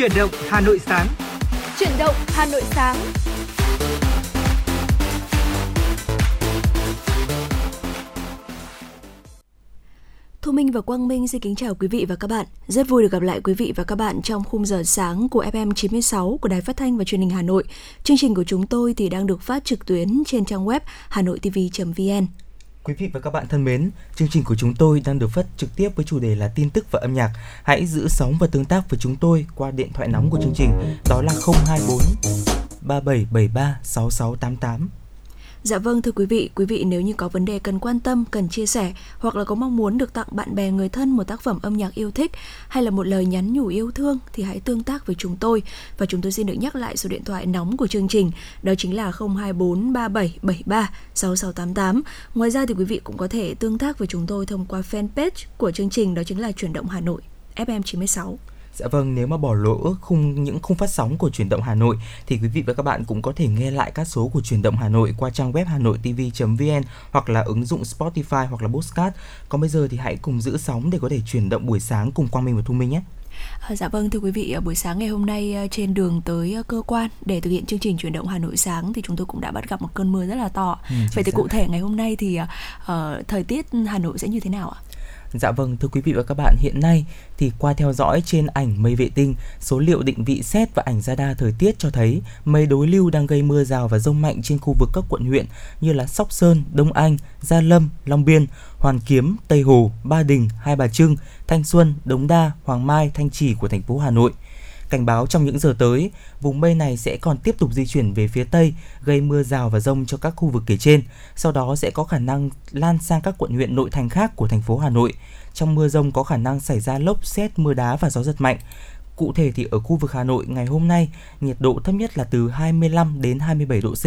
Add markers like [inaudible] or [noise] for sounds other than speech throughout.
Chuyển động Hà Nội sáng. Chuyển động Hà Nội sáng. Thu Minh và Quang Minh xin kính chào quý vị và các bạn. Rất vui được gặp lại quý vị và các bạn trong khung giờ sáng của FM 96 của Đài Phát thanh và Truyền hình Hà Nội. Chương trình của chúng tôi thì đang được phát trực tuyến trên trang web hanoitv.vn. Quý vị và các bạn thân mến, chương trình của chúng tôi đang được phát trực tiếp với chủ đề là tin tức và âm nhạc. Hãy giữ sóng và tương tác với chúng tôi qua điện thoại nóng của chương trình, đó là 024 3773 6688 Dạ vâng thưa quý vị, quý vị nếu như có vấn đề cần quan tâm, cần chia sẻ hoặc là có mong muốn được tặng bạn bè người thân một tác phẩm âm nhạc yêu thích hay là một lời nhắn nhủ yêu thương thì hãy tương tác với chúng tôi và chúng tôi xin được nhắc lại số điện thoại nóng của chương trình đó chính là 024 3773 6688. Ngoài ra thì quý vị cũng có thể tương tác với chúng tôi thông qua fanpage của chương trình đó chính là chuyển động Hà Nội FM 96. Dạ vâng, nếu mà bỏ lỡ khung những khung phát sóng của truyền động Hà Nội thì quý vị và các bạn cũng có thể nghe lại các số của truyền động Hà Nội qua trang web hanoitv.vn hoặc là ứng dụng Spotify hoặc là Postcard. Còn bây giờ thì hãy cùng giữ sóng để có thể chuyển động buổi sáng cùng Quang Minh và Thu Minh nhé. À, dạ vâng thưa quý vị, buổi sáng ngày hôm nay à, trên đường tới cơ quan để thực hiện chương trình chuyển động Hà Nội sáng thì chúng tôi cũng đã bắt gặp một cơn mưa rất là to. Ừ, Vậy thì cụ thể ngày hôm nay thì uh, thời tiết Hà Nội sẽ như thế nào ạ? Dạ vâng, thưa quý vị và các bạn, hiện nay thì qua theo dõi trên ảnh mây vệ tinh, số liệu định vị xét và ảnh radar thời tiết cho thấy mây đối lưu đang gây mưa rào và rông mạnh trên khu vực các quận huyện như là Sóc Sơn, Đông Anh, Gia Lâm, Long Biên, Hoàn Kiếm, Tây Hồ, Ba Đình, Hai Bà Trưng, Thanh Xuân, Đống Đa, Hoàng Mai, Thanh Trì của thành phố Hà Nội. Cảnh báo trong những giờ tới, vùng mây này sẽ còn tiếp tục di chuyển về phía Tây, gây mưa rào và rông cho các khu vực kể trên. Sau đó sẽ có khả năng lan sang các quận huyện nội thành khác của thành phố Hà Nội. Trong mưa rông có khả năng xảy ra lốc, xét, mưa đá và gió giật mạnh. Cụ thể thì ở khu vực Hà Nội ngày hôm nay, nhiệt độ thấp nhất là từ 25 đến 27 độ C,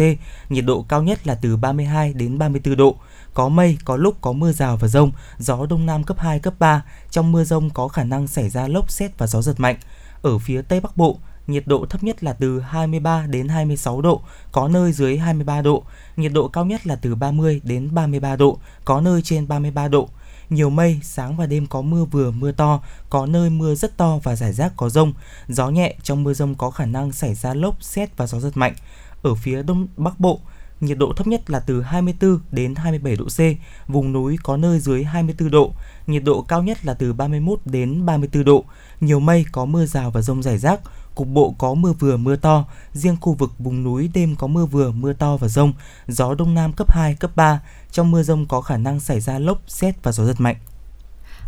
nhiệt độ cao nhất là từ 32 đến 34 độ. Có mây, có lúc có mưa rào và rông, gió đông nam cấp 2, cấp 3. Trong mưa rông có khả năng xảy ra lốc, xét và gió giật mạnh. Ở phía Tây Bắc Bộ, nhiệt độ thấp nhất là từ 23 đến 26 độ, có nơi dưới 23 độ, nhiệt độ cao nhất là từ 30 đến 33 độ, có nơi trên 33 độ. Nhiều mây, sáng và đêm có mưa vừa mưa to, có nơi mưa rất to và rải rác có rông. Gió nhẹ, trong mưa rông có khả năng xảy ra lốc, xét và gió giật mạnh. Ở phía đông bắc bộ, nhiệt độ thấp nhất là từ 24 đến 27 độ C, vùng núi có nơi dưới 24 độ, nhiệt độ cao nhất là từ 31 đến 34 độ, nhiều mây có mưa rào và rông rải rác, cục bộ có mưa vừa mưa to, riêng khu vực vùng núi đêm có mưa vừa mưa to và rông, gió đông nam cấp 2, cấp 3, trong mưa rông có khả năng xảy ra lốc, xét và gió giật mạnh.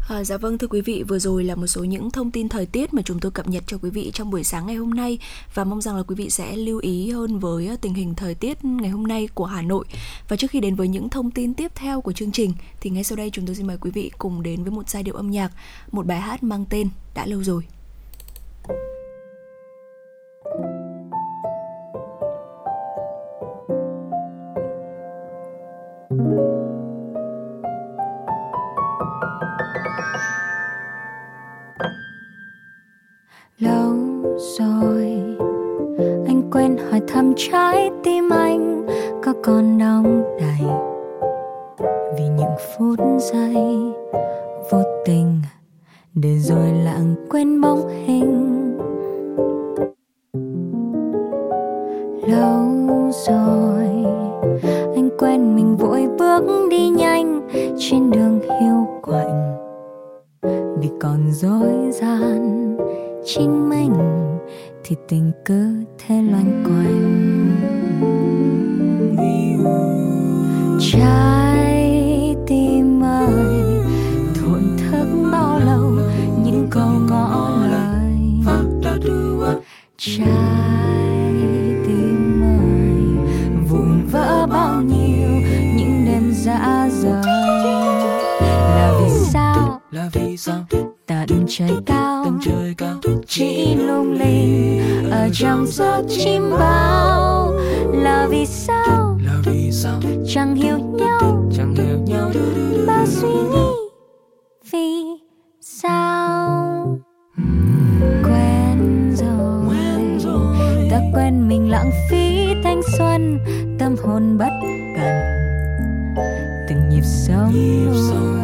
À, dạ vâng thưa quý vị, vừa rồi là một số những thông tin thời tiết mà chúng tôi cập nhật cho quý vị trong buổi sáng ngày hôm nay và mong rằng là quý vị sẽ lưu ý hơn với à, tình hình thời tiết ngày hôm nay của Hà Nội. Và trước khi đến với những thông tin tiếp theo của chương trình thì ngay sau đây chúng tôi xin mời quý vị cùng đến với một giai điệu âm nhạc, một bài hát mang tên Đã lâu rồi. Lâu rồi, anh quên hỏi thăm trái tim anh, có còn đong đầy. Vì những phút giây vô tình, để rồi lãng quên bóng hình. Lâu rồi, anh quen mình vội bước đi nhanh trên đường hiu quạnh. Vì còn dối gian chính mình thì tình cứ thế loanh quanh. Trái tim ơi thổn thức bao lâu những câu ngỏ lời. Trái trong giấc chim bao. Là vì sao? Là vì sao? Chẳng hiểu nhau. Chẳng hiểu nhau. Bao suy nghĩ. Vì sao? Quen rồi. Ta quen mình lãng phí thanh xuân. Tâm hồn bất cần từng nhịp sống. Xoay vòng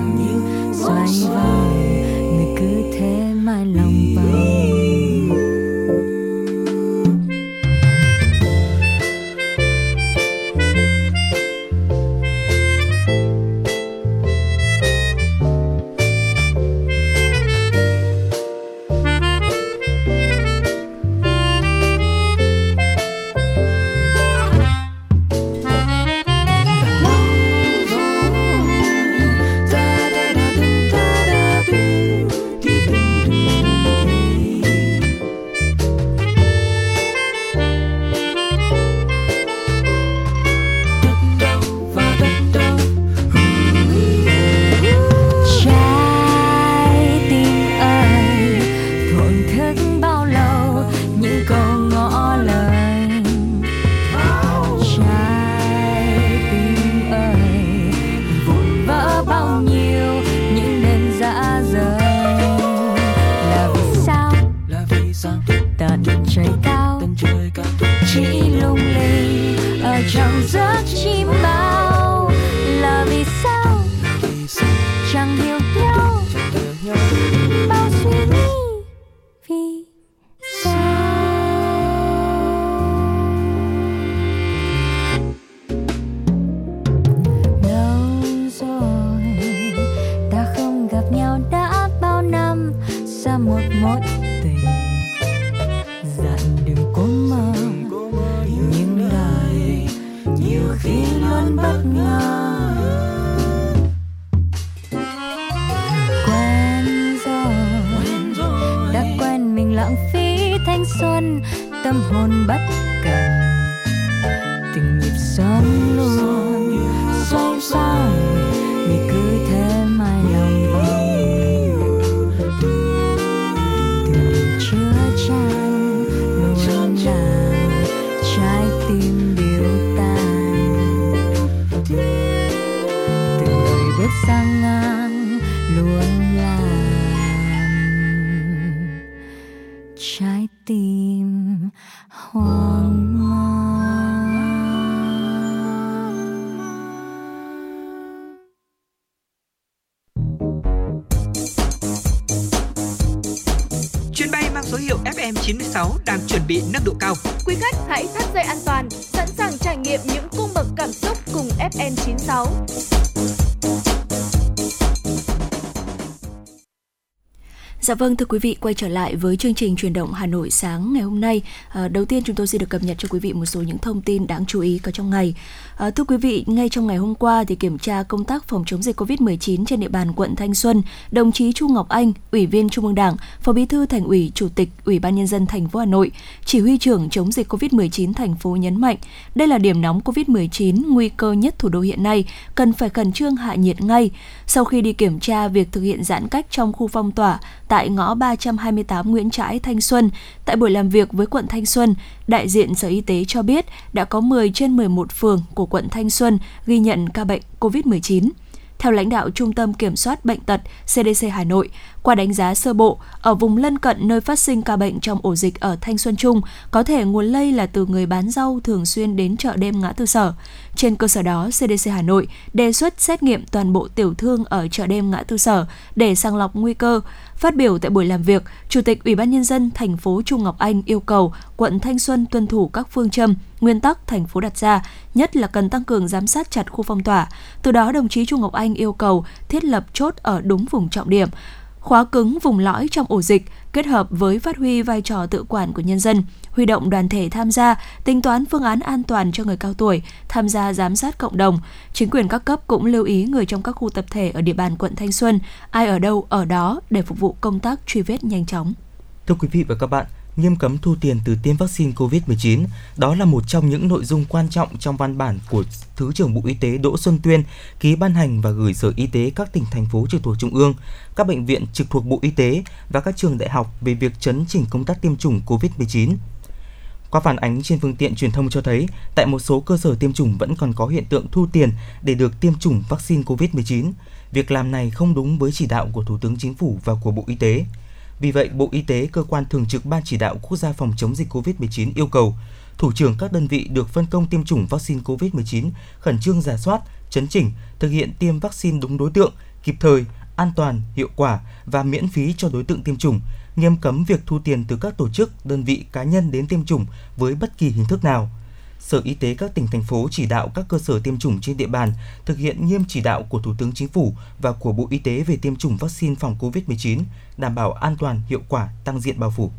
mang số hiệu FM96 đang chuẩn bị nâng độ cao. Quý khách hãy thắt dây an toàn, sẵn sàng trải nghiệm những cung bậc cảm xúc cùng FN96. Dạ vâng thưa quý vị quay trở lại với chương trình truyền động Hà Nội sáng ngày hôm nay. À, đầu tiên chúng tôi xin được cập nhật cho quý vị một số những thông tin đáng chú ý có trong ngày. À, thưa quý vị, ngay trong ngày hôm qua thì kiểm tra công tác phòng chống dịch Covid-19 trên địa bàn quận Thanh Xuân, đồng chí Chu Ngọc Anh, Ủy viên Trung ương Đảng, Phó Bí thư Thành ủy, Chủ tịch Ủy ban nhân dân thành phố Hà Nội, chỉ huy trưởng chống dịch Covid-19 thành phố nhấn mạnh, đây là điểm nóng Covid-19 nguy cơ nhất thủ đô hiện nay, cần phải khẩn trương hạ nhiệt ngay. Sau khi đi kiểm tra việc thực hiện giãn cách trong khu phong tỏa tại ngõ 328 Nguyễn Trãi, Thanh Xuân, tại buổi làm việc với quận Thanh Xuân, đại diện Sở Y tế cho biết đã có 10 trên 11 phường của quận Thanh Xuân ghi nhận ca bệnh COVID-19. Theo lãnh đạo Trung tâm Kiểm soát Bệnh tật CDC Hà Nội, qua đánh giá sơ bộ, ở vùng lân cận nơi phát sinh ca bệnh trong ổ dịch ở Thanh Xuân Trung, có thể nguồn lây là từ người bán rau thường xuyên đến chợ đêm ngã tư sở. Trên cơ sở đó, CDC Hà Nội đề xuất xét nghiệm toàn bộ tiểu thương ở chợ đêm ngã tư sở để sàng lọc nguy cơ. Phát biểu tại buổi làm việc, Chủ tịch Ủy ban nhân dân thành phố Trung Ngọc Anh yêu cầu quận Thanh Xuân tuân thủ các phương châm, nguyên tắc thành phố đặt ra, nhất là cần tăng cường giám sát chặt khu phong tỏa. Từ đó, đồng chí Trung Ngọc Anh yêu cầu thiết lập chốt ở đúng vùng trọng điểm, khóa cứng vùng lõi trong ổ dịch, kết hợp với phát huy vai trò tự quản của nhân dân, huy động đoàn thể tham gia, tính toán phương án an toàn cho người cao tuổi, tham gia giám sát cộng đồng. Chính quyền các cấp cũng lưu ý người trong các khu tập thể ở địa bàn quận Thanh Xuân, ai ở đâu ở đó để phục vụ công tác truy vết nhanh chóng. Thưa quý vị và các bạn, nghiêm cấm thu tiền từ tiêm vaccine COVID-19. Đó là một trong những nội dung quan trọng trong văn bản của Thứ trưởng Bộ Y tế Đỗ Xuân Tuyên ký ban hành và gửi Sở Y tế các tỉnh, thành phố trực thuộc Trung ương, các bệnh viện trực thuộc Bộ Y tế và các trường đại học về việc chấn chỉnh công tác tiêm chủng COVID-19. Qua phản ánh trên phương tiện truyền thông cho thấy, tại một số cơ sở tiêm chủng vẫn còn có hiện tượng thu tiền để được tiêm chủng vaccine COVID-19. Việc làm này không đúng với chỉ đạo của Thủ tướng Chính phủ và của Bộ Y tế. Vì vậy, Bộ Y tế, cơ quan thường trực Ban chỉ đạo quốc gia phòng chống dịch COVID-19 yêu cầu thủ trưởng các đơn vị được phân công tiêm chủng vaccine COVID-19 khẩn trương giả soát, chấn chỉnh, thực hiện tiêm vaccine đúng đối tượng, kịp thời, an toàn, hiệu quả và miễn phí cho đối tượng tiêm chủng, nghiêm cấm việc thu tiền từ các tổ chức, đơn vị cá nhân đến tiêm chủng với bất kỳ hình thức nào. Sở Y tế các tỉnh thành phố chỉ đạo các cơ sở tiêm chủng trên địa bàn thực hiện nghiêm chỉ đạo của Thủ tướng Chính phủ và của Bộ Y tế về tiêm chủng vaccine phòng COVID-19, đảm bảo an toàn, hiệu quả, tăng diện bao phủ.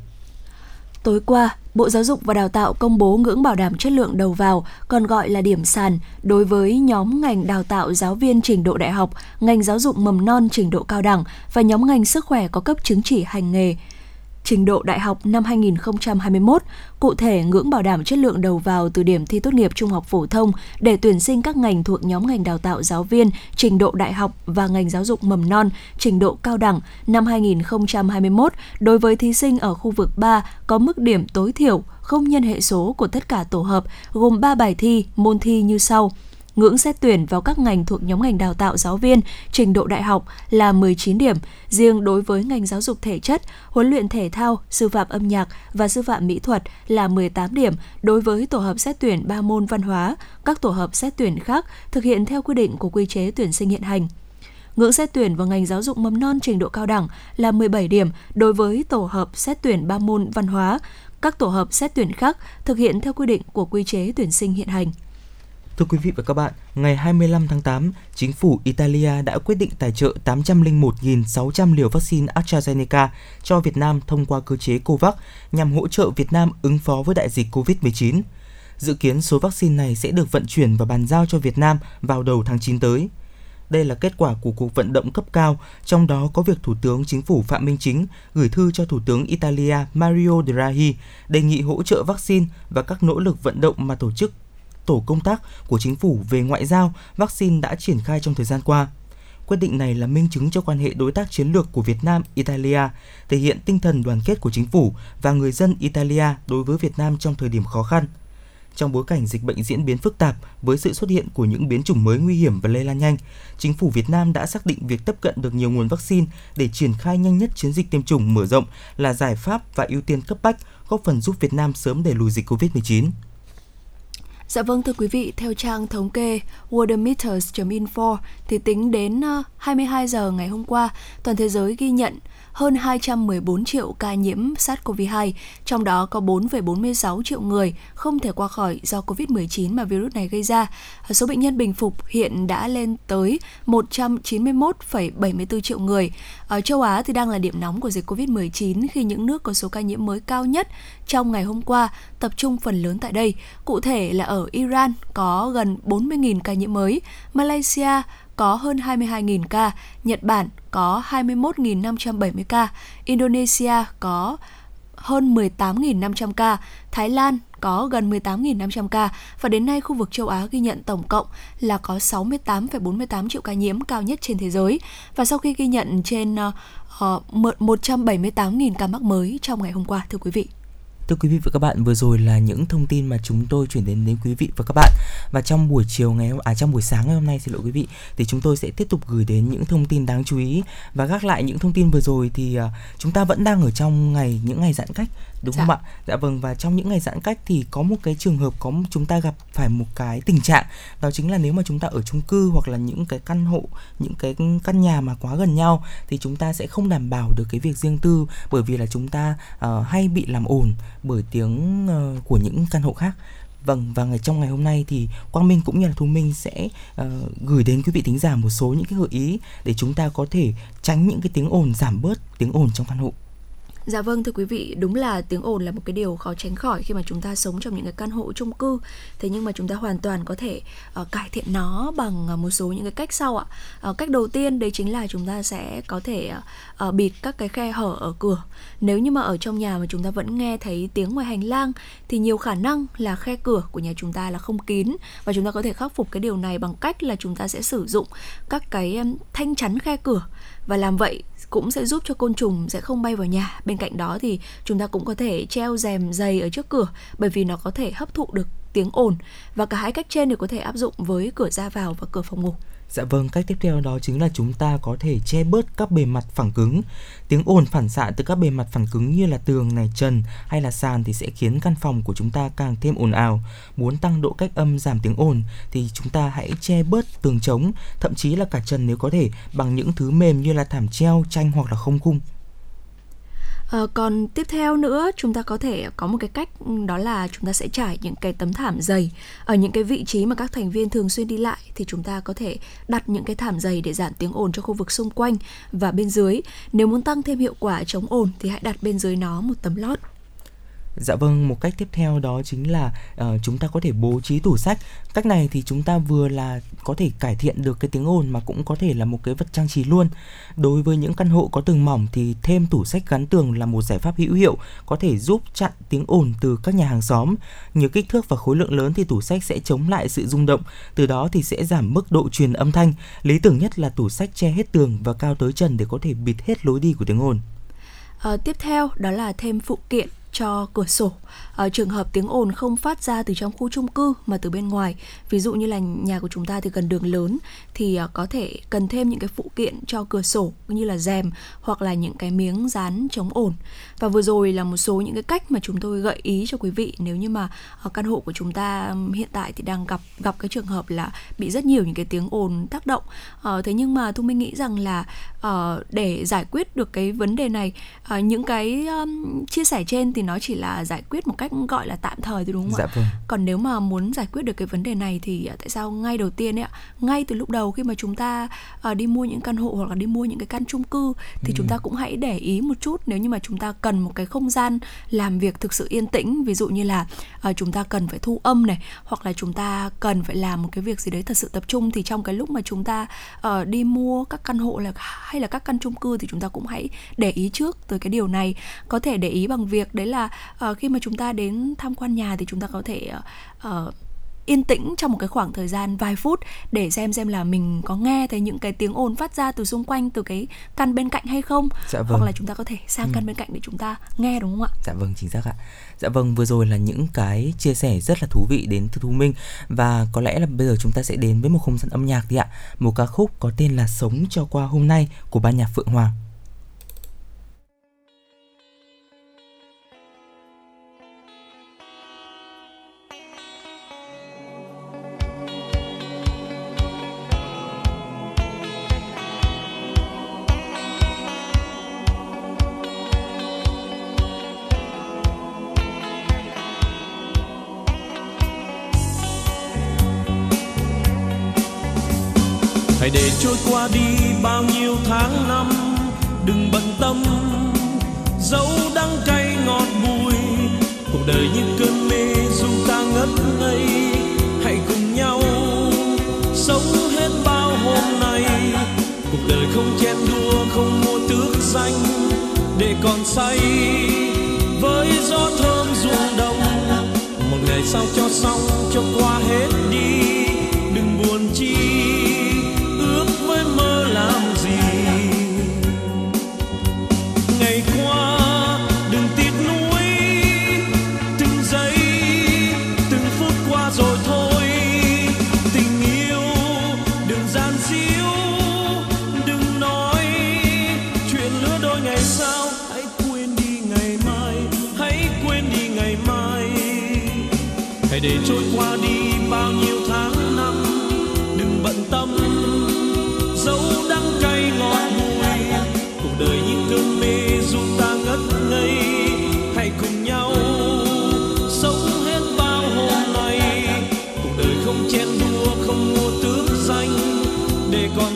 Tối qua, Bộ Giáo dục và Đào tạo công bố ngưỡng bảo đảm chất lượng đầu vào, còn gọi là điểm sàn, đối với nhóm ngành đào tạo giáo viên trình độ đại học, ngành giáo dục mầm non trình độ cao đẳng và nhóm ngành sức khỏe có cấp chứng chỉ hành nghề trình độ đại học năm 2021, cụ thể ngưỡng bảo đảm chất lượng đầu vào từ điểm thi tốt nghiệp trung học phổ thông để tuyển sinh các ngành thuộc nhóm ngành đào tạo giáo viên trình độ đại học và ngành giáo dục mầm non trình độ cao đẳng năm 2021 đối với thí sinh ở khu vực 3 có mức điểm tối thiểu không nhân hệ số của tất cả tổ hợp gồm 3 bài thi, môn thi như sau ngưỡng xét tuyển vào các ngành thuộc nhóm ngành đào tạo giáo viên trình độ đại học là 19 điểm, riêng đối với ngành giáo dục thể chất, huấn luyện thể thao, sư phạm âm nhạc và sư phạm mỹ thuật là 18 điểm đối với tổ hợp xét tuyển 3 môn văn hóa, các tổ hợp xét tuyển khác thực hiện theo quy định của quy chế tuyển sinh hiện hành. Ngưỡng xét tuyển vào ngành giáo dục mầm non trình độ cao đẳng là 17 điểm đối với tổ hợp xét tuyển 3 môn văn hóa, các tổ hợp xét tuyển khác thực hiện theo quy định của quy chế tuyển sinh hiện hành. Thưa quý vị và các bạn, ngày 25 tháng 8, chính phủ Italia đã quyết định tài trợ 801.600 liều vaccine AstraZeneca cho Việt Nam thông qua cơ chế COVAX nhằm hỗ trợ Việt Nam ứng phó với đại dịch COVID-19. Dự kiến số vaccine này sẽ được vận chuyển và bàn giao cho Việt Nam vào đầu tháng 9 tới. Đây là kết quả của cuộc vận động cấp cao, trong đó có việc Thủ tướng Chính phủ Phạm Minh Chính gửi thư cho Thủ tướng Italia Mario Draghi đề nghị hỗ trợ vaccine và các nỗ lực vận động mà tổ chức tổ công tác của chính phủ về ngoại giao, vaccine đã triển khai trong thời gian qua. Quyết định này là minh chứng cho quan hệ đối tác chiến lược của Việt Nam Italia, thể hiện tinh thần đoàn kết của chính phủ và người dân Italia đối với Việt Nam trong thời điểm khó khăn. Trong bối cảnh dịch bệnh diễn biến phức tạp với sự xuất hiện của những biến chủng mới nguy hiểm và lây lan nhanh, chính phủ Việt Nam đã xác định việc tiếp cận được nhiều nguồn vaccine để triển khai nhanh nhất chiến dịch tiêm chủng mở rộng là giải pháp và ưu tiên cấp bách, góp phần giúp Việt Nam sớm đẩy lùi dịch COVID-19. Dạ vâng thưa quý vị, theo trang thống kê worldometers.info thì tính đến ờ, 22 giờ ngày hôm qua, toàn thế giới ghi nhận hơn 214 triệu ca nhiễm SARS-CoV-2, trong đó có 4,46 triệu người không thể qua khỏi do COVID-19 mà virus này gây ra. Số bệnh nhân bình phục hiện đã lên tới 191,74 triệu người. Ở châu Á thì đang là điểm nóng của dịch COVID-19 khi những nước có số ca nhiễm mới cao nhất trong ngày hôm qua tập trung phần lớn tại đây. Cụ thể là ở Iran có gần 40.000 ca nhiễm mới, Malaysia có hơn 22.000 ca, Nhật Bản có 21.570 ca, Indonesia có hơn 18.500 ca, Thái Lan có gần 18.500 ca và đến nay khu vực châu Á ghi nhận tổng cộng là có 68,48 triệu ca nhiễm cao nhất trên thế giới và sau khi ghi nhận trên ờ, ờ, uh, 178.000 ca mắc mới trong ngày hôm qua thưa quý vị. Thưa quý vị và các bạn, vừa rồi là những thông tin mà chúng tôi chuyển đến đến quý vị và các bạn. Và trong buổi chiều ngày à trong buổi sáng ngày hôm nay xin lỗi quý vị thì chúng tôi sẽ tiếp tục gửi đến những thông tin đáng chú ý và gác lại những thông tin vừa rồi thì uh, chúng ta vẫn đang ở trong ngày những ngày giãn cách đúng dạ. không ạ? Dạ vâng và trong những ngày giãn cách thì có một cái trường hợp có chúng ta gặp phải một cái tình trạng đó chính là nếu mà chúng ta ở chung cư hoặc là những cái căn hộ, những cái căn nhà mà quá gần nhau thì chúng ta sẽ không đảm bảo được cái việc riêng tư bởi vì là chúng ta uh, hay bị làm ồn bởi tiếng uh, của những căn hộ khác Vâng và ngày trong ngày hôm nay thì Quang Minh cũng như là Thu Minh sẽ uh, gửi đến quý vị thính giả một số những cái gợi ý để chúng ta có thể tránh những cái tiếng ồn giảm bớt tiếng ồn trong căn hộ. Dạ vâng thưa quý vị, đúng là tiếng ồn là một cái điều khó tránh khỏi khi mà chúng ta sống trong những cái căn hộ chung cư. Thế nhưng mà chúng ta hoàn toàn có thể uh, cải thiện nó bằng uh, một số những cái cách sau ạ. Uh, cách đầu tiên đấy chính là chúng ta sẽ có thể uh, uh, bịt các cái khe hở ở cửa. Nếu như mà ở trong nhà mà chúng ta vẫn nghe thấy tiếng ngoài hành lang thì nhiều khả năng là khe cửa của nhà chúng ta là không kín và chúng ta có thể khắc phục cái điều này bằng cách là chúng ta sẽ sử dụng các cái thanh chắn khe cửa và làm vậy cũng sẽ giúp cho côn trùng sẽ không bay vào nhà. Bên cạnh đó thì chúng ta cũng có thể treo rèm dày ở trước cửa, bởi vì nó có thể hấp thụ được tiếng ồn và cả hai cách trên đều có thể áp dụng với cửa ra vào và cửa phòng ngủ. Dạ vâng, cách tiếp theo đó chính là chúng ta có thể che bớt các bề mặt phẳng cứng. Tiếng ồn phản xạ từ các bề mặt phẳng cứng như là tường này, trần hay là sàn thì sẽ khiến căn phòng của chúng ta càng thêm ồn ào. Muốn tăng độ cách âm giảm tiếng ồn thì chúng ta hãy che bớt tường trống, thậm chí là cả trần nếu có thể bằng những thứ mềm như là thảm treo, tranh hoặc là không khung. À, còn tiếp theo nữa chúng ta có thể có một cái cách đó là chúng ta sẽ trải những cái tấm thảm dày ở những cái vị trí mà các thành viên thường xuyên đi lại thì chúng ta có thể đặt những cái thảm dày để giảm tiếng ồn cho khu vực xung quanh và bên dưới. Nếu muốn tăng thêm hiệu quả chống ồn thì hãy đặt bên dưới nó một tấm lót. Dạ vâng, một cách tiếp theo đó chính là uh, chúng ta có thể bố trí tủ sách. Cách này thì chúng ta vừa là có thể cải thiện được cái tiếng ồn mà cũng có thể là một cái vật trang trí luôn. Đối với những căn hộ có tường mỏng thì thêm tủ sách gắn tường là một giải pháp hữu hiệu có thể giúp chặn tiếng ồn từ các nhà hàng xóm. Nhiều kích thước và khối lượng lớn thì tủ sách sẽ chống lại sự rung động, từ đó thì sẽ giảm mức độ truyền âm thanh. Lý tưởng nhất là tủ sách che hết tường và cao tới trần để có thể bịt hết lối đi của tiếng ồn. À, tiếp theo đó là thêm phụ kiện cho cửa sổ. À, trường hợp tiếng ồn không phát ra từ trong khu chung cư mà từ bên ngoài ví dụ như là nhà của chúng ta thì gần đường lớn thì à, có thể cần thêm những cái phụ kiện cho cửa sổ như là rèm hoặc là những cái miếng dán chống ồn. Và vừa rồi là một số những cái cách mà chúng tôi gợi ý cho quý vị. Nếu như mà ở căn hộ của chúng ta hiện tại thì đang gặp gặp cái trường hợp là bị rất nhiều những cái tiếng ồn tác động. À, thế nhưng mà thu minh nghĩ rằng là à, để giải quyết được cái vấn đề này à, những cái um, chia sẻ trên thì nó chỉ là giải quyết một cách gọi là tạm thời thôi đúng không Dạ ạ? vâng. Còn nếu mà muốn giải quyết được cái vấn đề này thì à, tại sao ngay đầu tiên ấy ạ, ngay từ lúc đầu khi mà chúng ta à, đi mua những căn hộ hoặc là đi mua những cái căn chung cư thì chúng ta cũng hãy để ý một chút nếu như mà chúng ta cần một cái không gian làm việc thực sự yên tĩnh, ví dụ như là à, chúng ta cần phải thu âm này hoặc là chúng ta cần phải làm một cái việc gì đấy thật sự tập trung thì trong cái lúc mà chúng ta ờ, đi mua các căn hộ là hay là các căn chung cư thì chúng ta cũng hãy để ý trước tới cái điều này có thể để ý bằng việc đấy là ờ, khi mà chúng ta đến tham quan nhà thì chúng ta có thể ờ, yên tĩnh trong một cái khoảng thời gian vài phút để xem xem là mình có nghe thấy những cái tiếng ồn phát ra từ xung quanh từ cái căn bên cạnh hay không Dạ vâng. hoặc là chúng ta có thể sang căn bên cạnh để chúng ta nghe đúng không ạ Dạ vâng chính xác ạ. Dạ vâng vừa rồi là những cái chia sẻ rất là thú vị đến từ Thu Minh và có lẽ là bây giờ chúng ta sẽ đến với một không gian âm nhạc đi ạ. Một ca khúc có tên là Sống cho qua hôm nay của ban nhạc Phượng Hoàng.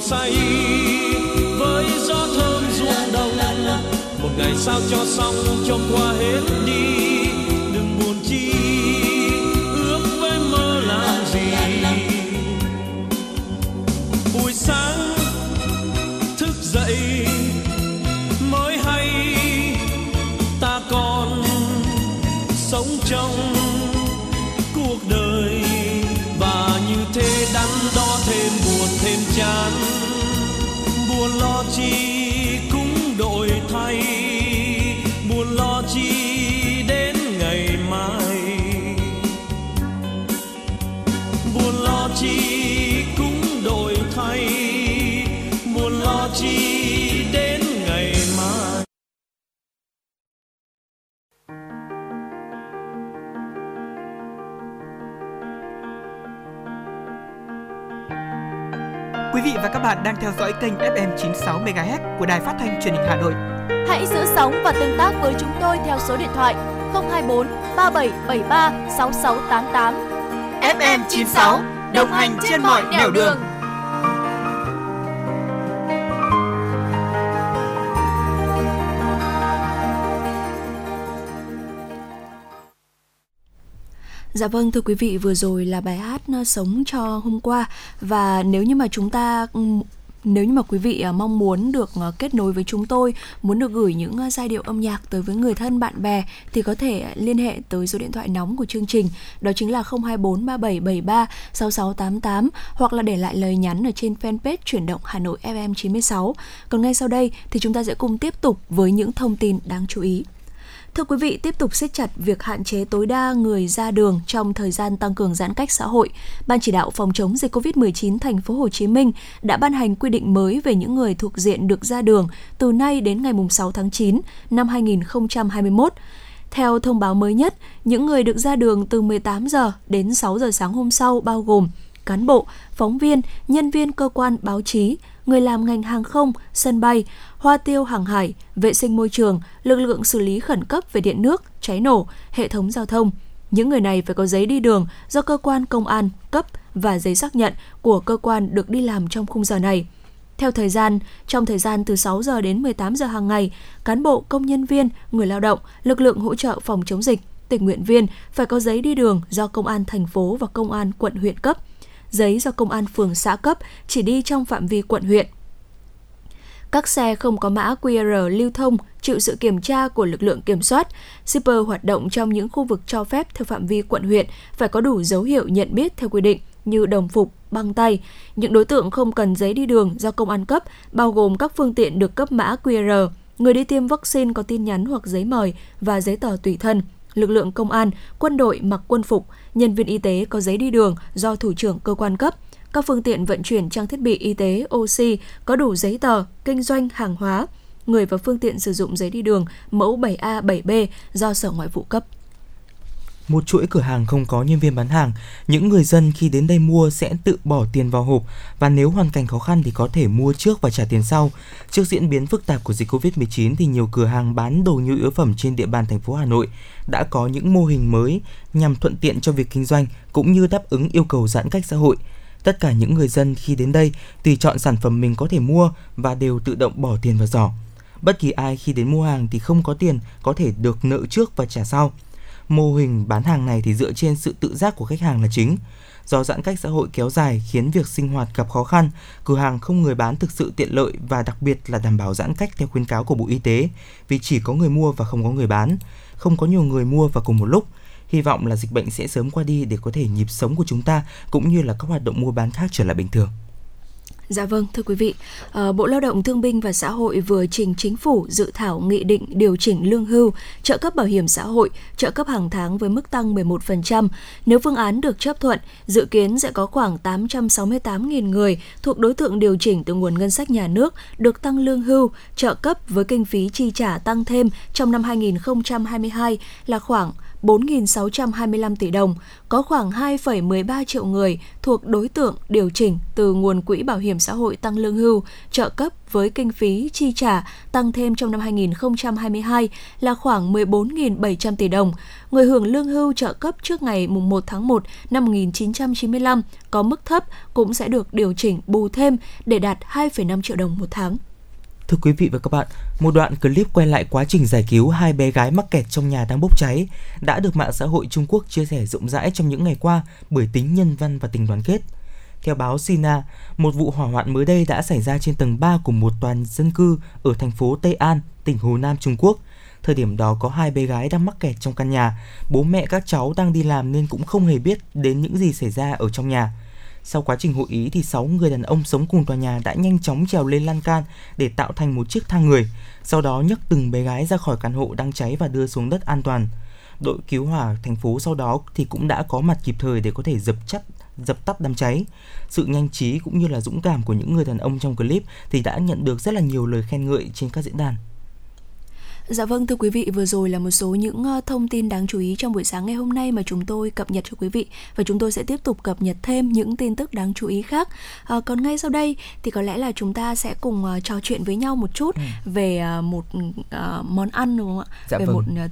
Say, với gió thơm ruộng đồng một ngày sao cho xong cho qua hết đi. Đừng buồn chi, ước với mơ làm gì? Buổi sáng, thức dậy, mới hay, ta còn sống trong cuộc đời. Và như thế đắn đo thêm buồn, thêm chán đang theo dõi kênh FM 96 MHz của Đài Phát thanh Truyền hình Hà Nội. Hãy giữ sóng và tương tác với chúng tôi theo số điện thoại 024 3773 6688. FM 96 đồng hành trên mọi nẻo đường. Dạ vâng thưa quý vị vừa rồi là bài hát sống cho hôm qua và nếu như mà chúng ta nếu như mà quý vị à, mong muốn được à, kết nối với chúng tôi, muốn được gửi những à, giai điệu âm nhạc tới với người thân bạn bè thì có thể liên hệ tới số điện thoại nóng của chương trình, đó chính là 024 3773 6688 hoặc là để lại lời nhắn ở trên fanpage chuyển động Hà Nội FM 96. Còn ngay sau đây thì chúng ta sẽ cùng tiếp tục với những thông tin đáng chú ý. Thưa quý vị, tiếp tục siết chặt việc hạn chế tối đa người ra đường trong thời gian tăng cường giãn cách xã hội. Ban chỉ đạo phòng chống dịch COVID-19 thành phố Hồ Chí Minh đã ban hành quy định mới về những người thuộc diện được ra đường từ nay đến ngày 6 tháng 9 năm 2021. Theo thông báo mới nhất, những người được ra đường từ 18 giờ đến 6 giờ sáng hôm sau bao gồm cán bộ, phóng viên, nhân viên cơ quan báo chí, người làm ngành hàng không, sân bay, hoa tiêu hàng hải, vệ sinh môi trường, lực lượng xử lý khẩn cấp về điện nước, cháy nổ, hệ thống giao thông. Những người này phải có giấy đi đường do cơ quan công an cấp và giấy xác nhận của cơ quan được đi làm trong khung giờ này. Theo thời gian, trong thời gian từ 6 giờ đến 18 giờ hàng ngày, cán bộ, công nhân viên, người lao động, lực lượng hỗ trợ phòng chống dịch, tình nguyện viên phải có giấy đi đường do công an thành phố và công an quận huyện cấp. Giấy do công an phường xã cấp chỉ đi trong phạm vi quận huyện. Các xe không có mã QR lưu thông chịu sự kiểm tra của lực lượng kiểm soát. Shipper hoạt động trong những khu vực cho phép theo phạm vi quận huyện phải có đủ dấu hiệu nhận biết theo quy định như đồng phục, băng tay. Những đối tượng không cần giấy đi đường do công an cấp, bao gồm các phương tiện được cấp mã QR, người đi tiêm vaccine có tin nhắn hoặc giấy mời và giấy tờ tùy thân lực lượng công an, quân đội mặc quân phục, nhân viên y tế có giấy đi đường do thủ trưởng cơ quan cấp, các phương tiện vận chuyển trang thiết bị y tế, oxy có đủ giấy tờ, kinh doanh hàng hóa, người và phương tiện sử dụng giấy đi đường mẫu 7A, 7B do Sở Ngoại vụ cấp một chuỗi cửa hàng không có nhân viên bán hàng, những người dân khi đến đây mua sẽ tự bỏ tiền vào hộp và nếu hoàn cảnh khó khăn thì có thể mua trước và trả tiền sau. Trước diễn biến phức tạp của dịch Covid-19 thì nhiều cửa hàng bán đồ nhu yếu phẩm trên địa bàn thành phố Hà Nội đã có những mô hình mới nhằm thuận tiện cho việc kinh doanh cũng như đáp ứng yêu cầu giãn cách xã hội. Tất cả những người dân khi đến đây tùy chọn sản phẩm mình có thể mua và đều tự động bỏ tiền vào giỏ. Bất kỳ ai khi đến mua hàng thì không có tiền có thể được nợ trước và trả sau. Mô hình bán hàng này thì dựa trên sự tự giác của khách hàng là chính. Do giãn cách xã hội kéo dài khiến việc sinh hoạt gặp khó khăn, cửa hàng không người bán thực sự tiện lợi và đặc biệt là đảm bảo giãn cách theo khuyến cáo của Bộ Y tế, vì chỉ có người mua và không có người bán, không có nhiều người mua vào cùng một lúc. Hy vọng là dịch bệnh sẽ sớm qua đi để có thể nhịp sống của chúng ta cũng như là các hoạt động mua bán khác trở lại bình thường. Dạ vâng, thưa quý vị, ờ, Bộ Lao động Thương binh và Xã hội vừa trình chính phủ dự thảo nghị định điều chỉnh lương hưu, trợ cấp bảo hiểm xã hội, trợ cấp hàng tháng với mức tăng 11%. Nếu phương án được chấp thuận, dự kiến sẽ có khoảng 868.000 người thuộc đối tượng điều chỉnh từ nguồn ngân sách nhà nước được tăng lương hưu, trợ cấp với kinh phí chi trả tăng thêm trong năm 2022 là khoảng 4.625 tỷ đồng, có khoảng 2,13 triệu người thuộc đối tượng điều chỉnh từ nguồn quỹ bảo hiểm xã hội tăng lương hưu, trợ cấp với kinh phí chi trả tăng thêm trong năm 2022 là khoảng 14.700 tỷ đồng. Người hưởng lương hưu trợ cấp trước ngày 1 tháng 1 năm 1995 có mức thấp cũng sẽ được điều chỉnh bù thêm để đạt 2,5 triệu đồng một tháng. Thưa quý vị và các bạn, một đoạn clip quay lại quá trình giải cứu hai bé gái mắc kẹt trong nhà đang bốc cháy đã được mạng xã hội Trung Quốc chia sẻ rộng rãi trong những ngày qua bởi tính nhân văn và tình đoàn kết. Theo báo Sina, một vụ hỏa hoạn mới đây đã xảy ra trên tầng 3 của một toàn dân cư ở thành phố Tây An, tỉnh Hồ Nam, Trung Quốc. Thời điểm đó có hai bé gái đang mắc kẹt trong căn nhà. Bố mẹ các cháu đang đi làm nên cũng không hề biết đến những gì xảy ra ở trong nhà. Sau quá trình hội ý thì 6 người đàn ông sống cùng tòa nhà đã nhanh chóng trèo lên lan can để tạo thành một chiếc thang người. Sau đó nhấc từng bé gái ra khỏi căn hộ đang cháy và đưa xuống đất an toàn. Đội cứu hỏa thành phố sau đó thì cũng đã có mặt kịp thời để có thể dập chắc, dập tắt đám cháy. Sự nhanh trí cũng như là dũng cảm của những người đàn ông trong clip thì đã nhận được rất là nhiều lời khen ngợi trên các diễn đàn. Dạ vâng thưa quý vị, vừa rồi là một số những ờ, thông tin đáng chú ý trong buổi sáng ngày hôm nay mà chúng tôi cập nhật cho quý vị và chúng tôi sẽ tiếp tục cập nhật thêm những tin tức đáng chú ý khác. À, còn ngay sau đây thì có lẽ là chúng ta sẽ cùng uh, trò chuyện với nhau một chút ừ. về uh, một uh, món ăn đúng không ạ? Dạ về vâng. một uh,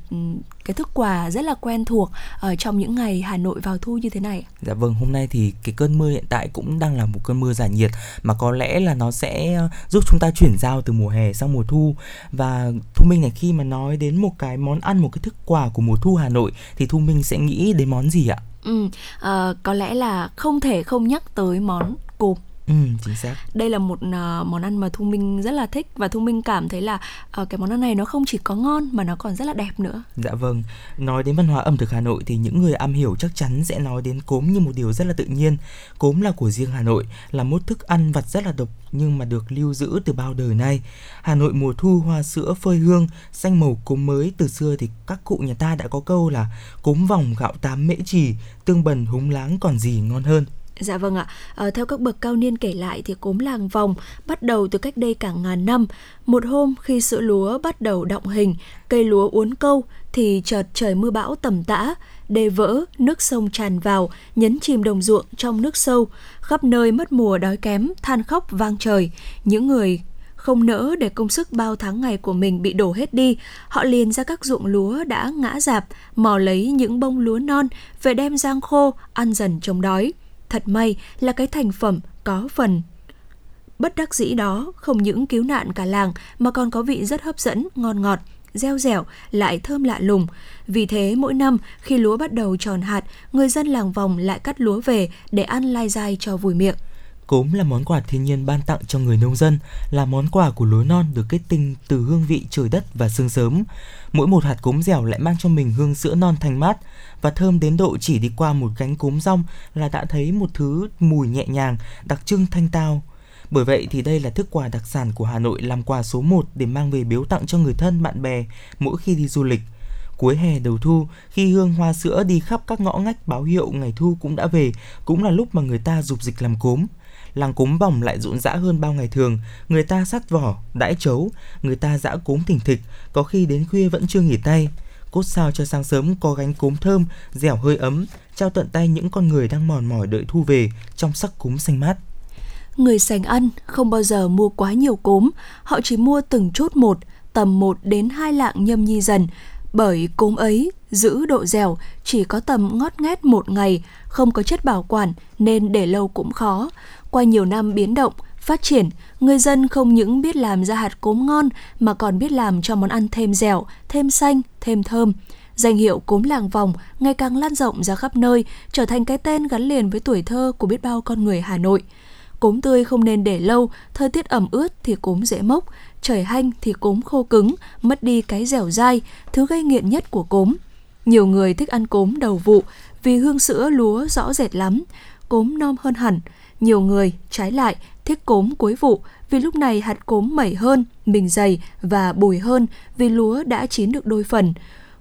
cái thức quà rất là quen thuộc ở trong những ngày Hà Nội vào thu như thế này. Dạ vâng, hôm nay thì cái cơn mưa hiện tại cũng đang là một cơn mưa giải nhiệt mà có lẽ là nó sẽ giúp chúng ta chuyển giao từ mùa hè sang mùa thu và Thu Minh này khi mà nói đến một cái món ăn một cái thức quà của mùa thu Hà Nội thì Thu Minh sẽ nghĩ đến món gì ạ? Ừ, à, có lẽ là không thể không nhắc tới món cốm Ừ, chính xác. Đây là một uh, món ăn mà Thu Minh rất là thích và Thu Minh cảm thấy là uh, cái món ăn này nó không chỉ có ngon mà nó còn rất là đẹp nữa. Dạ vâng. Nói đến văn hóa ẩm thực Hà Nội thì những người am hiểu chắc chắn sẽ nói đến cốm như một điều rất là tự nhiên. Cốm là của riêng Hà Nội, là một thức ăn vặt rất là độc nhưng mà được lưu giữ từ bao đời nay. Hà Nội mùa thu hoa sữa phơi hương, xanh màu cốm mới từ xưa thì các cụ nhà ta đã có câu là cốm vòng gạo tám mễ trì, tương bần húng láng còn gì ngon hơn. Dạ vâng ạ, à, theo các bậc cao niên kể lại thì cốm làng vòng bắt đầu từ cách đây cả ngàn năm. Một hôm khi sữa lúa bắt đầu động hình, cây lúa uốn câu thì chợt trời mưa bão tầm tã, đê vỡ, nước sông tràn vào, nhấn chìm đồng ruộng trong nước sâu. Khắp nơi mất mùa đói kém, than khóc vang trời. Những người không nỡ để công sức bao tháng ngày của mình bị đổ hết đi, họ liền ra các ruộng lúa đã ngã rạp, mò lấy những bông lúa non về đem rang khô, ăn dần chống đói. Thật may là cái thành phẩm có phần bất đắc dĩ đó không những cứu nạn cả làng mà còn có vị rất hấp dẫn, ngon ngọt, reo dẻo, lại thơm lạ lùng. Vì thế mỗi năm khi lúa bắt đầu tròn hạt, người dân làng vòng lại cắt lúa về để ăn lai dai cho vui miệng. Cốm là món quà thiên nhiên ban tặng cho người nông dân, là món quà của lúa non được kết tinh từ hương vị trời đất và sương sớm. Mỗi một hạt cốm dẻo lại mang cho mình hương sữa non thanh mát và thơm đến độ chỉ đi qua một cánh cốm rong là đã thấy một thứ mùi nhẹ nhàng, đặc trưng thanh tao. Bởi vậy thì đây là thức quà đặc sản của Hà Nội làm quà số 1 để mang về biếu tặng cho người thân bạn bè mỗi khi đi du lịch. Cuối hè đầu thu, khi hương hoa sữa đi khắp các ngõ ngách báo hiệu ngày thu cũng đã về, cũng là lúc mà người ta dục dịch làm cốm làng cốm vòng lại rộn rã hơn bao ngày thường. Người ta sắt vỏ, đãi chấu, người ta dã cốm thỉnh thịch, có khi đến khuya vẫn chưa nghỉ tay. Cốt sao cho sáng sớm có gánh cốm thơm, dẻo hơi ấm, trao tận tay những con người đang mòn mỏi đợi thu về trong sắc cúm xanh mát. Người sành ăn không bao giờ mua quá nhiều cốm, họ chỉ mua từng chút một, tầm 1 đến 2 lạng nhâm nhi dần, bởi cốm ấy giữ độ dẻo chỉ có tầm ngót nghét một ngày, không có chất bảo quản nên để lâu cũng khó. Qua nhiều năm biến động, phát triển, người dân không những biết làm ra hạt cốm ngon mà còn biết làm cho món ăn thêm dẻo, thêm xanh, thêm thơm. Danh hiệu cốm làng vòng ngày càng lan rộng ra khắp nơi, trở thành cái tên gắn liền với tuổi thơ của biết bao con người Hà Nội. Cốm tươi không nên để lâu, thời tiết ẩm ướt thì cốm dễ mốc, trời hanh thì cốm khô cứng, mất đi cái dẻo dai, thứ gây nghiện nhất của cốm. Nhiều người thích ăn cốm đầu vụ vì hương sữa lúa rõ rệt lắm, cốm non hơn hẳn. Nhiều người, trái lại, thích cốm cuối vụ vì lúc này hạt cốm mẩy hơn, mình dày và bùi hơn vì lúa đã chín được đôi phần.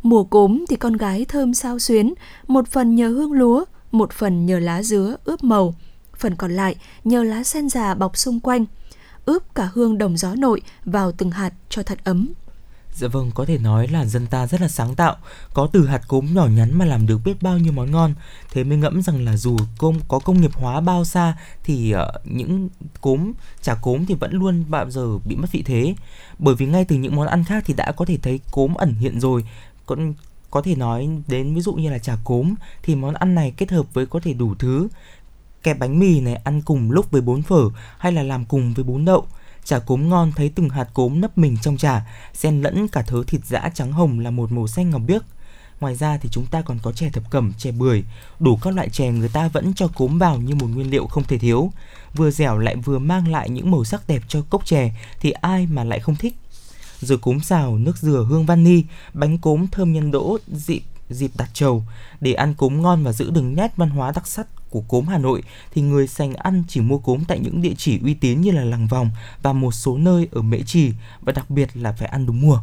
Mùa cốm thì con gái thơm sao xuyến, một phần nhờ hương lúa, một phần nhờ lá dứa ướp màu, phần còn lại nhờ lá sen già bọc xung quanh. Ướp cả hương đồng gió nội vào từng hạt cho thật ấm. Dạ vâng, có thể nói là dân ta rất là sáng tạo, có từ hạt cốm nhỏ nhắn mà làm được biết bao nhiêu món ngon. Thế mới ngẫm rằng là dù công có công nghiệp hóa bao xa thì uh, những cốm, chả cốm thì vẫn luôn bao giờ bị mất vị thế. Bởi vì ngay từ những món ăn khác thì đã có thể thấy cốm ẩn hiện rồi. Còn có thể nói đến ví dụ như là chả cốm thì món ăn này kết hợp với có thể đủ thứ kẹp bánh mì này ăn cùng lúc với bún phở hay là làm cùng với bún đậu Chả cốm ngon thấy từng hạt cốm nấp mình trong chả, xen lẫn cả thớ thịt dã trắng hồng là một màu xanh ngọc biếc. Ngoài ra thì chúng ta còn có chè thập cẩm, chè bưởi, đủ các loại chè người ta vẫn cho cốm vào như một nguyên liệu không thể thiếu. Vừa dẻo lại vừa mang lại những màu sắc đẹp cho cốc chè thì ai mà lại không thích. Rồi cốm xào, nước dừa hương vani, bánh cốm thơm nhân đỗ dịp dịp đặt trầu để ăn cốm ngon và giữ đừng nét văn hóa đặc sắc của cốm Hà Nội thì người sành ăn chỉ mua cốm tại những địa chỉ uy tín như là Làng Vòng và một số nơi ở Mễ Trì và đặc biệt là phải ăn đúng mùa.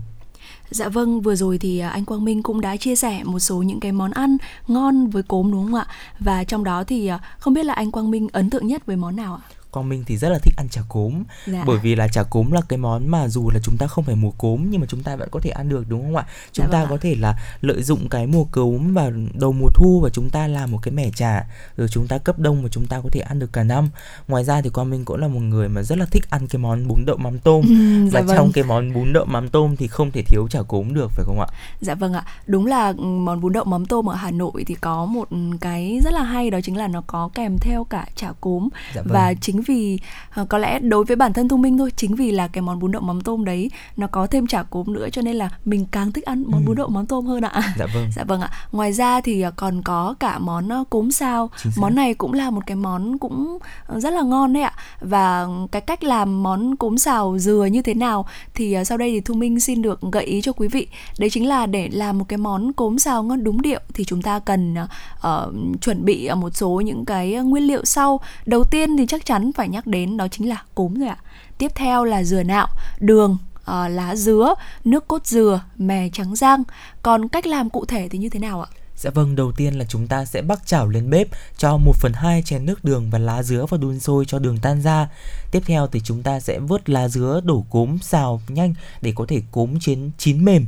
Dạ vâng, vừa rồi thì à, anh Quang Minh cũng đã chia sẻ một số những cái món ăn ngon với cốm đúng không ạ? Và trong đó thì à, không biết là anh Quang Minh ấn tượng nhất với món nào ạ? Con Minh thì rất là thích ăn chả cốm. Dạ. bởi vì là chả cốm là cái món mà dù là chúng ta không phải mùa cốm nhưng mà chúng ta vẫn có thể ăn được đúng không ạ? Chúng dạ ta vâng có thể là lợi dụng cái mùa cốm vào đầu mùa thu và chúng ta làm một cái mẻ chả rồi chúng ta cấp đông và chúng ta có thể ăn được cả năm. Ngoài ra thì con Minh cũng là một người mà rất là thích ăn cái món bún đậu mắm tôm. Ừ, dạ và vâng. trong cái món bún đậu mắm tôm thì không thể thiếu chả cốm được phải không ạ? Dạ vâng ạ. Đúng là món bún đậu mắm tôm ở Hà Nội thì có một cái rất là hay đó chính là nó có kèm theo cả chả cốm. Dạ vâng. và chính vì uh, có lẽ đối với bản thân thu minh thôi chính vì là cái món bún đậu mắm tôm đấy nó có thêm chả cốm nữa cho nên là mình càng thích ăn món ừ. bún đậu mắm tôm hơn ạ. Dạ vâng. Dạ vâng ạ. Ngoài ra thì uh, còn có cả món uh, cốm sao. Món này cũng là một cái món cũng rất là ngon đấy ạ. Và cái cách làm món cốm xào dừa như thế nào thì sau đây thì thu minh xin được gợi ý cho quý vị. Đấy chính là để làm một cái món cốm xào ngon đúng điệu thì chúng ta cần uh, chuẩn bị một số những cái nguyên liệu sau. Đầu tiên thì chắc chắn phải nhắc đến đó chính là cốm rồi ạ tiếp theo là dừa nạo đường uh, lá dứa nước cốt dừa mè trắng rang còn cách làm cụ thể thì như thế nào ạ Dạ vâng, đầu tiên là chúng ta sẽ bắc chảo lên bếp cho 1 phần 2 chén nước đường và lá dứa vào đun sôi cho đường tan ra. Tiếp theo thì chúng ta sẽ vớt lá dứa đổ cốm xào nhanh để có thể cốm chín chín mềm.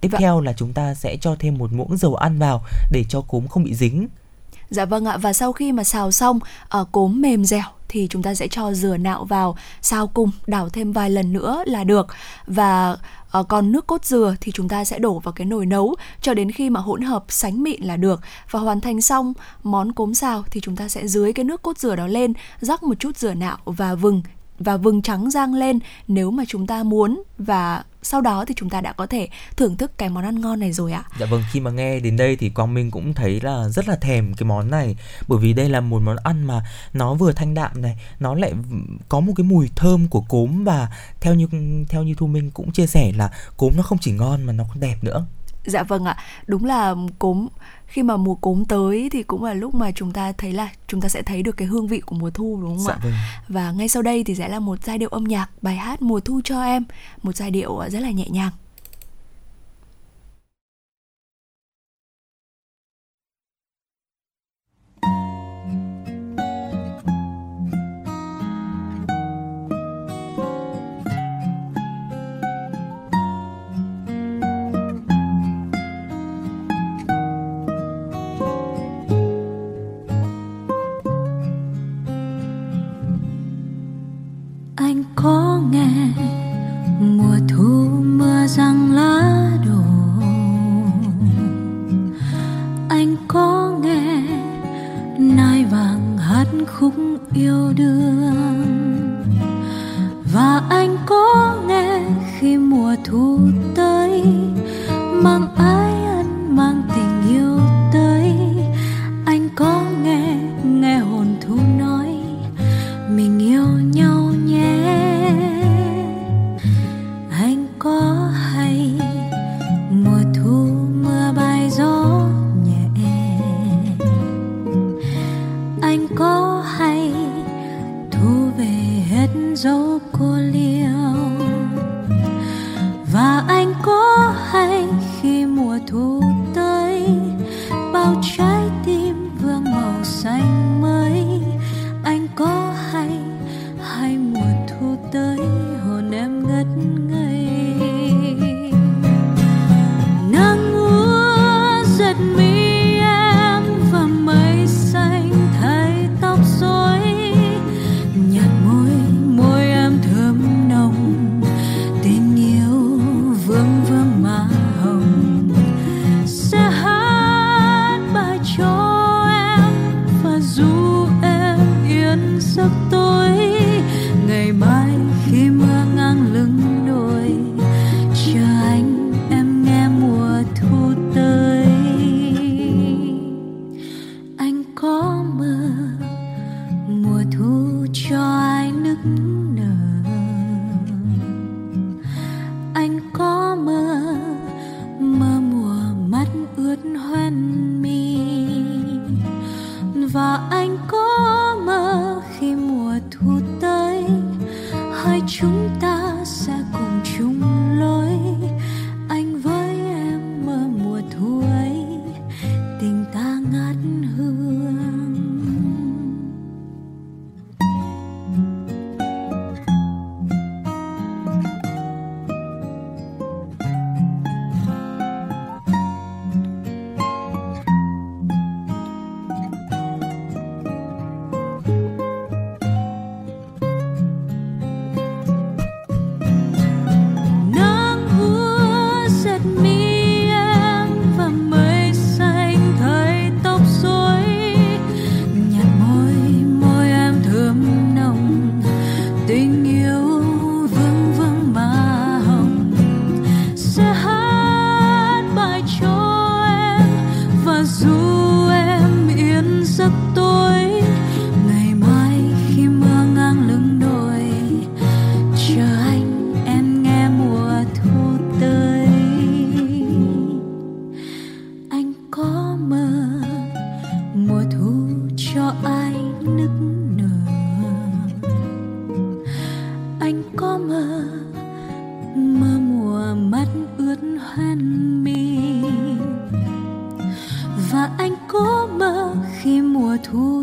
Tiếp Dạ. theo là chúng ta sẽ cho thêm một muỗng dầu ăn vào để cho cốm không bị dính. Dạ vâng ạ và sau khi mà xào xong ở cốm mềm dẻo thì chúng ta sẽ cho dừa nạo vào xào cùng đảo thêm vài lần nữa là được. Và uh, còn nước cốt dừa thì chúng ta sẽ đổ vào cái nồi nấu cho đến khi mà hỗn hợp sánh mịn là được. Và hoàn thành xong món cốm xào thì chúng ta sẽ dưới cái nước cốt dừa đó lên rắc một chút dừa nạo và vừng và vừng trắng rang lên nếu mà chúng ta muốn. Và sau đó thì chúng ta đã có thể thưởng thức cái món ăn ngon này rồi ạ. Dạ vâng, khi mà nghe đến đây thì Quang Minh cũng thấy là rất là thèm cái món này. Bởi vì đây là một món ăn mà nó vừa thanh đạm này Nó lại có một cái mùi thơm của cốm. Và theo như theo như Thu Minh cũng chia sẻ là cốm nó không chỉ ngon mà nó còn đẹp nữa. Dạ vâng ạ, đúng là cốm khi mà mùa cốm tới thì cũng là lúc mà chúng ta thấy là chúng ta sẽ thấy được cái hương vị của mùa thu đúng không Dạ ạ? vâng. Và ngay sau đây thì sẽ là một giai điệu âm nhạc bài hát Mùa thu cho em, một giai điệu rất là nhẹ nhàng. 途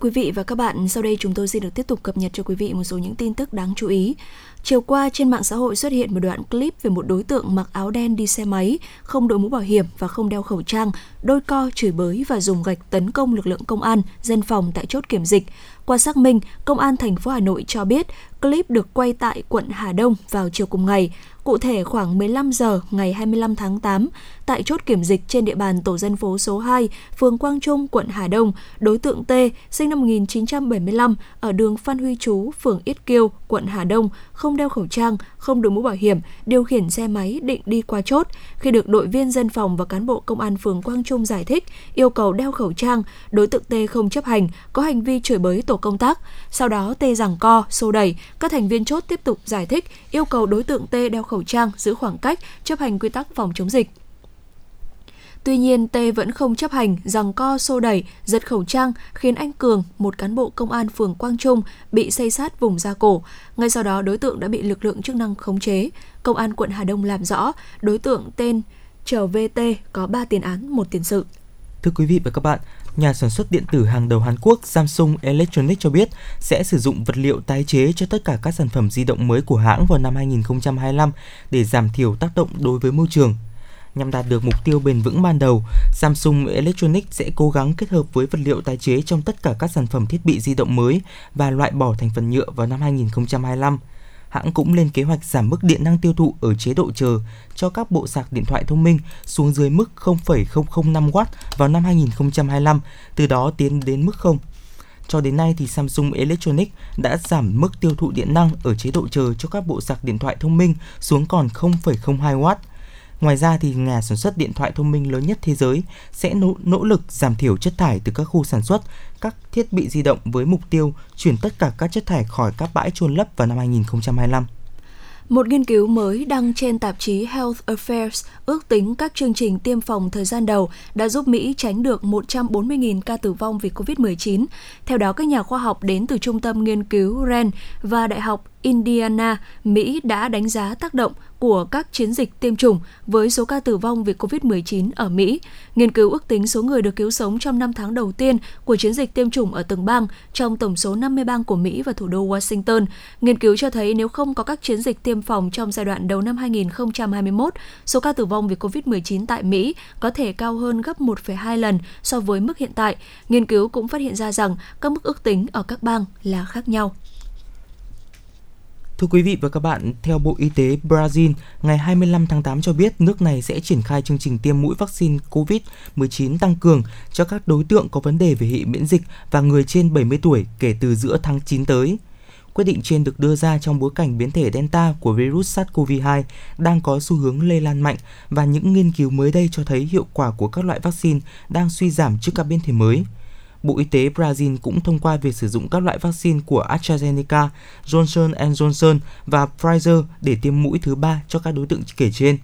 Quý vị và các bạn, sau đây chúng tôi xin được tiếp tục cập nhật cho quý vị một số những tin tức đáng chú ý. Chiều qua trên mạng xã hội xuất hiện một đoạn clip về một đối tượng mặc áo đen đi xe máy, không đội mũ bảo hiểm và không đeo khẩu trang, đôi co chửi bới và dùng gạch tấn công lực lượng công an, dân phòng tại chốt kiểm dịch. Qua xác minh, Công an thành phố Hà Nội cho biết clip được quay tại quận Hà Đông vào chiều cùng ngày. Cụ thể khoảng 15 giờ ngày 25 tháng 8, tại chốt kiểm dịch trên địa bàn tổ dân phố số 2, phường Quang Trung, quận Hà Đông, đối tượng T, sinh năm 1975, ở đường Phan Huy Chú, phường Yết Kiêu, quận Hà Đông, không đeo khẩu trang, không đội mũ bảo hiểm, điều khiển xe máy định đi qua chốt. Khi được đội viên dân phòng và cán bộ công an phường Quang Trung giải thích, yêu cầu đeo khẩu trang, đối tượng T không chấp hành, có hành vi chửi bới tổ công tác. Sau đó T giằng co, xô đẩy, các thành viên chốt tiếp tục giải thích, yêu cầu đối tượng T đeo khẩu trang, giữ khoảng cách, chấp hành quy tắc phòng chống dịch. Tuy nhiên, T vẫn không chấp hành, rằng co xô đẩy, giật khẩu trang, khiến anh Cường, một cán bộ công an phường Quang Trung, bị xây sát vùng da cổ. Ngay sau đó, đối tượng đã bị lực lượng chức năng khống chế. Công an quận Hà Đông làm rõ, đối tượng tên Trở VT có 3 tiền án, một tiền sự. Thưa quý vị và các bạn, nhà sản xuất điện tử hàng đầu Hàn Quốc Samsung Electronics cho biết sẽ sử dụng vật liệu tái chế cho tất cả các sản phẩm di động mới của hãng vào năm 2025 để giảm thiểu tác động đối với môi trường. Nhằm đạt được mục tiêu bền vững ban đầu, Samsung Electronics sẽ cố gắng kết hợp với vật liệu tái chế trong tất cả các sản phẩm thiết bị di động mới và loại bỏ thành phần nhựa vào năm 2025 hãng cũng lên kế hoạch giảm mức điện năng tiêu thụ ở chế độ chờ cho các bộ sạc điện thoại thông minh xuống dưới mức 0,005W vào năm 2025, từ đó tiến đến mức 0. Cho đến nay thì Samsung Electronics đã giảm mức tiêu thụ điện năng ở chế độ chờ cho các bộ sạc điện thoại thông minh xuống còn 0,02W Ngoài ra thì nhà sản xuất điện thoại thông minh lớn nhất thế giới sẽ nỗ, nỗ lực giảm thiểu chất thải từ các khu sản xuất các thiết bị di động với mục tiêu chuyển tất cả các chất thải khỏi các bãi chôn lấp vào năm 2025. Một nghiên cứu mới đăng trên tạp chí Health Affairs ước tính các chương trình tiêm phòng thời gian đầu đã giúp Mỹ tránh được 140.000 ca tử vong vì COVID-19. Theo đó, các nhà khoa học đến từ Trung tâm Nghiên cứu REN và Đại học Indiana, Mỹ đã đánh giá tác động của các chiến dịch tiêm chủng với số ca tử vong vì COVID-19 ở Mỹ. Nghiên cứu ước tính số người được cứu sống trong 5 tháng đầu tiên của chiến dịch tiêm chủng ở từng bang trong tổng số 50 bang của Mỹ và thủ đô Washington. Nghiên cứu cho thấy nếu không có các chiến dịch tiêm phòng trong giai đoạn đầu năm 2021, số ca tử vong vì COVID-19 tại Mỹ có thể cao hơn gấp 1,2 lần so với mức hiện tại. Nghiên cứu cũng phát hiện ra rằng các mức ước tính ở các bang là khác nhau. Thưa quý vị và các bạn, theo Bộ Y tế Brazil, ngày 25 tháng 8 cho biết nước này sẽ triển khai chương trình tiêm mũi vaccine COVID-19 tăng cường cho các đối tượng có vấn đề về hệ miễn dịch và người trên 70 tuổi kể từ giữa tháng 9 tới. Quyết định trên được đưa ra trong bối cảnh biến thể Delta của virus SARS-CoV-2 đang có xu hướng lây lan mạnh và những nghiên cứu mới đây cho thấy hiệu quả của các loại vaccine đang suy giảm trước các biến thể mới. Bộ Y tế Brazil cũng thông qua việc sử dụng các loại vaccine của AstraZeneca, Johnson Johnson và Pfizer để tiêm mũi thứ ba cho các đối tượng kể trên.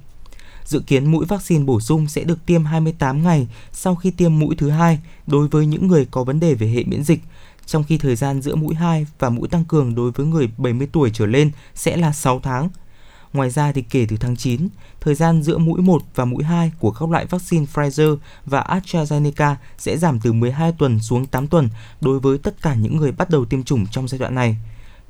Dự kiến mũi vaccine bổ sung sẽ được tiêm 28 ngày sau khi tiêm mũi thứ hai đối với những người có vấn đề về hệ miễn dịch, trong khi thời gian giữa mũi 2 và mũi tăng cường đối với người 70 tuổi trở lên sẽ là 6 tháng Ngoài ra thì kể từ tháng 9, thời gian giữa mũi 1 và mũi 2 của các loại vaccine Pfizer và AstraZeneca sẽ giảm từ 12 tuần xuống 8 tuần đối với tất cả những người bắt đầu tiêm chủng trong giai đoạn này.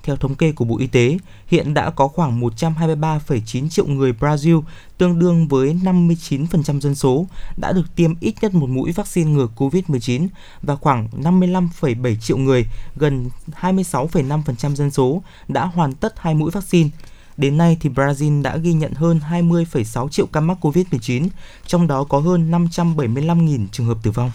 Theo thống kê của Bộ Y tế, hiện đã có khoảng 123,9 triệu người Brazil, tương đương với 59% dân số, đã được tiêm ít nhất một mũi vaccine ngừa COVID-19 và khoảng 55,7 triệu người, gần 26,5% dân số, đã hoàn tất hai mũi vaccine. Đến nay thì Brazil đã ghi nhận hơn 20,6 triệu ca mắc COVID-19, trong đó có hơn 575.000 trường hợp tử vong.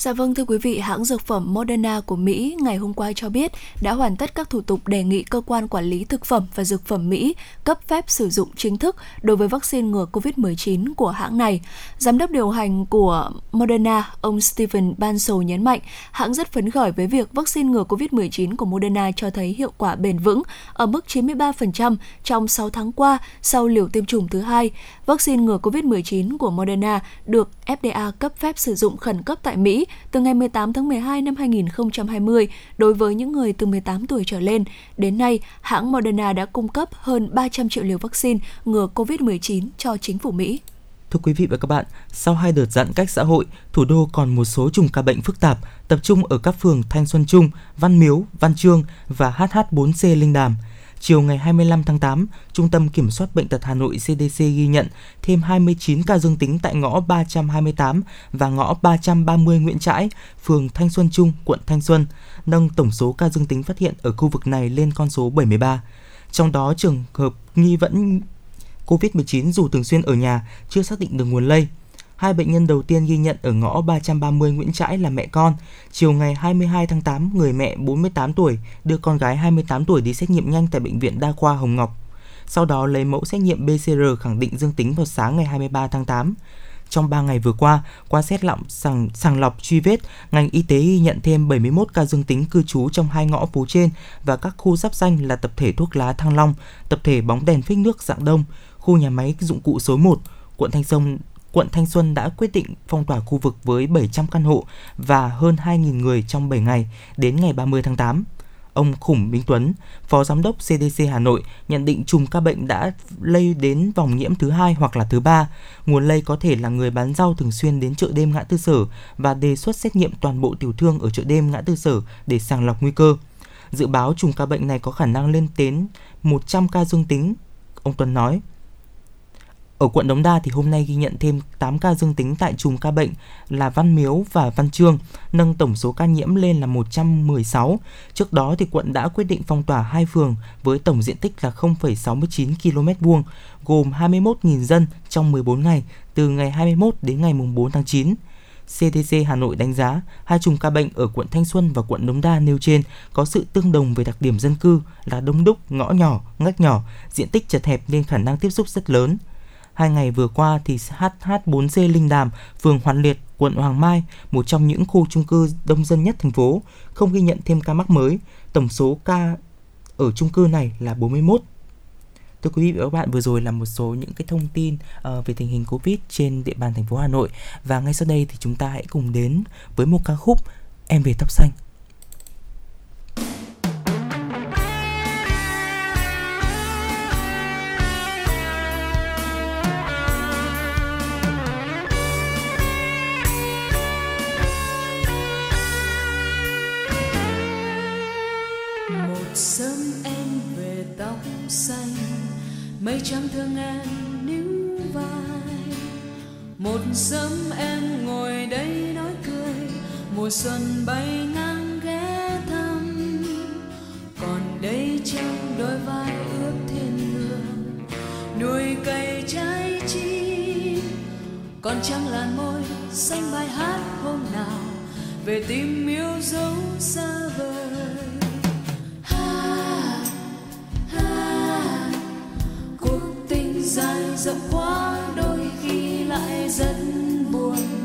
Dạ vâng thưa quý vị, hãng dược phẩm Moderna của Mỹ ngày hôm qua cho biết đã hoàn tất các thủ tục đề nghị cơ quan quản lý thực phẩm và dược phẩm Mỹ cấp phép sử dụng chính thức đối với vaccine ngừa COVID-19 của hãng này. Giám đốc điều hành của Moderna, ông Stephen Bansal nhấn mạnh, hãng rất phấn khởi với việc vaccine ngừa COVID-19 của Moderna cho thấy hiệu quả bền vững ở mức 93% trong 6 tháng qua sau liều tiêm chủng thứ hai. Vaccine ngừa COVID-19 của Moderna được FDA cấp phép sử dụng khẩn cấp tại Mỹ từ ngày 18 tháng 12 năm 2020 đối với những người từ 18 tuổi trở lên. Đến nay, hãng Moderna đã cung cấp hơn 300 triệu liều vaccine ngừa COVID-19 cho chính phủ Mỹ. Thưa quý vị và các bạn, sau hai đợt giãn cách xã hội, thủ đô còn một số chùm ca bệnh phức tạp, tập trung ở các phường Thanh Xuân Trung, Văn Miếu, Văn Trương và HH4C Linh Đàm – chiều ngày 25 tháng 8, Trung tâm Kiểm soát Bệnh tật Hà Nội CDC ghi nhận thêm 29 ca dương tính tại ngõ 328 và ngõ 330 Nguyễn Trãi, phường Thanh Xuân Trung, quận Thanh Xuân, nâng tổng số ca dương tính phát hiện ở khu vực này lên con số 73. Trong đó trường hợp nghi vẫn COVID-19 dù thường xuyên ở nhà chưa xác định được nguồn lây. Hai bệnh nhân đầu tiên ghi nhận ở ngõ 330 Nguyễn Trãi là mẹ con. Chiều ngày 22 tháng 8, người mẹ 48 tuổi đưa con gái 28 tuổi đi xét nghiệm nhanh tại bệnh viện Đa khoa Hồng Ngọc. Sau đó lấy mẫu xét nghiệm PCR khẳng định dương tính vào sáng ngày 23 tháng 8. Trong 3 ngày vừa qua, qua xét lọng sàng, sàng lọc truy vết, ngành y tế ghi nhận thêm 71 ca dương tính cư trú trong hai ngõ phố trên và các khu giáp danh là tập thể thuốc lá Thăng Long, tập thể bóng đèn phích nước dạng đông, khu nhà máy dụng cụ số 1, quận Thanh Sông quận Thanh Xuân đã quyết định phong tỏa khu vực với 700 căn hộ và hơn 2.000 người trong 7 ngày đến ngày 30 tháng 8. Ông Khủng Minh Tuấn, Phó Giám đốc CDC Hà Nội nhận định chùm ca bệnh đã lây đến vòng nhiễm thứ hai hoặc là thứ ba. Nguồn lây có thể là người bán rau thường xuyên đến chợ đêm ngã tư sở và đề xuất xét nghiệm toàn bộ tiểu thương ở chợ đêm ngã tư sở để sàng lọc nguy cơ. Dự báo chùm ca bệnh này có khả năng lên đến 100 ca dương tính, ông Tuấn nói. Ở quận Đống Đa thì hôm nay ghi nhận thêm 8 ca dương tính tại chùm ca bệnh là Văn Miếu và Văn Trương, nâng tổng số ca nhiễm lên là 116. Trước đó thì quận đã quyết định phong tỏa hai phường với tổng diện tích là 0,69 km vuông, gồm 21.000 dân trong 14 ngày, từ ngày 21 đến ngày 4 tháng 9. CDC Hà Nội đánh giá hai chùm ca bệnh ở quận Thanh Xuân và quận Đống Đa nêu trên có sự tương đồng về đặc điểm dân cư là đông đúc, ngõ nhỏ, ngách nhỏ, diện tích chật hẹp nên khả năng tiếp xúc rất lớn. Hai ngày vừa qua thì HH4C Linh Đàm, phường Hoàn Liệt, quận Hoàng Mai, một trong những khu chung cư đông dân nhất thành phố, không ghi nhận thêm ca mắc mới. Tổng số ca ở chung cư này là 41. Thưa quý vị và các bạn, vừa rồi là một số những cái thông tin uh, về tình hình Covid trên địa bàn thành phố Hà Nội và ngay sau đây thì chúng ta hãy cùng đến với một ca khúc Em về tóc xanh. Mây trắng thương em níu vai. Một sớm em ngồi đây nói cười, mùa xuân bay ngang ghé thăm. Còn đây trong đôi vai ướt thiên đường, nuôi cây trái chi còn trăng làn môi xanh bài hát hôm nào, về tim yêu dấu xa vời. Dài rộng quá đôi khi lại rất buồn.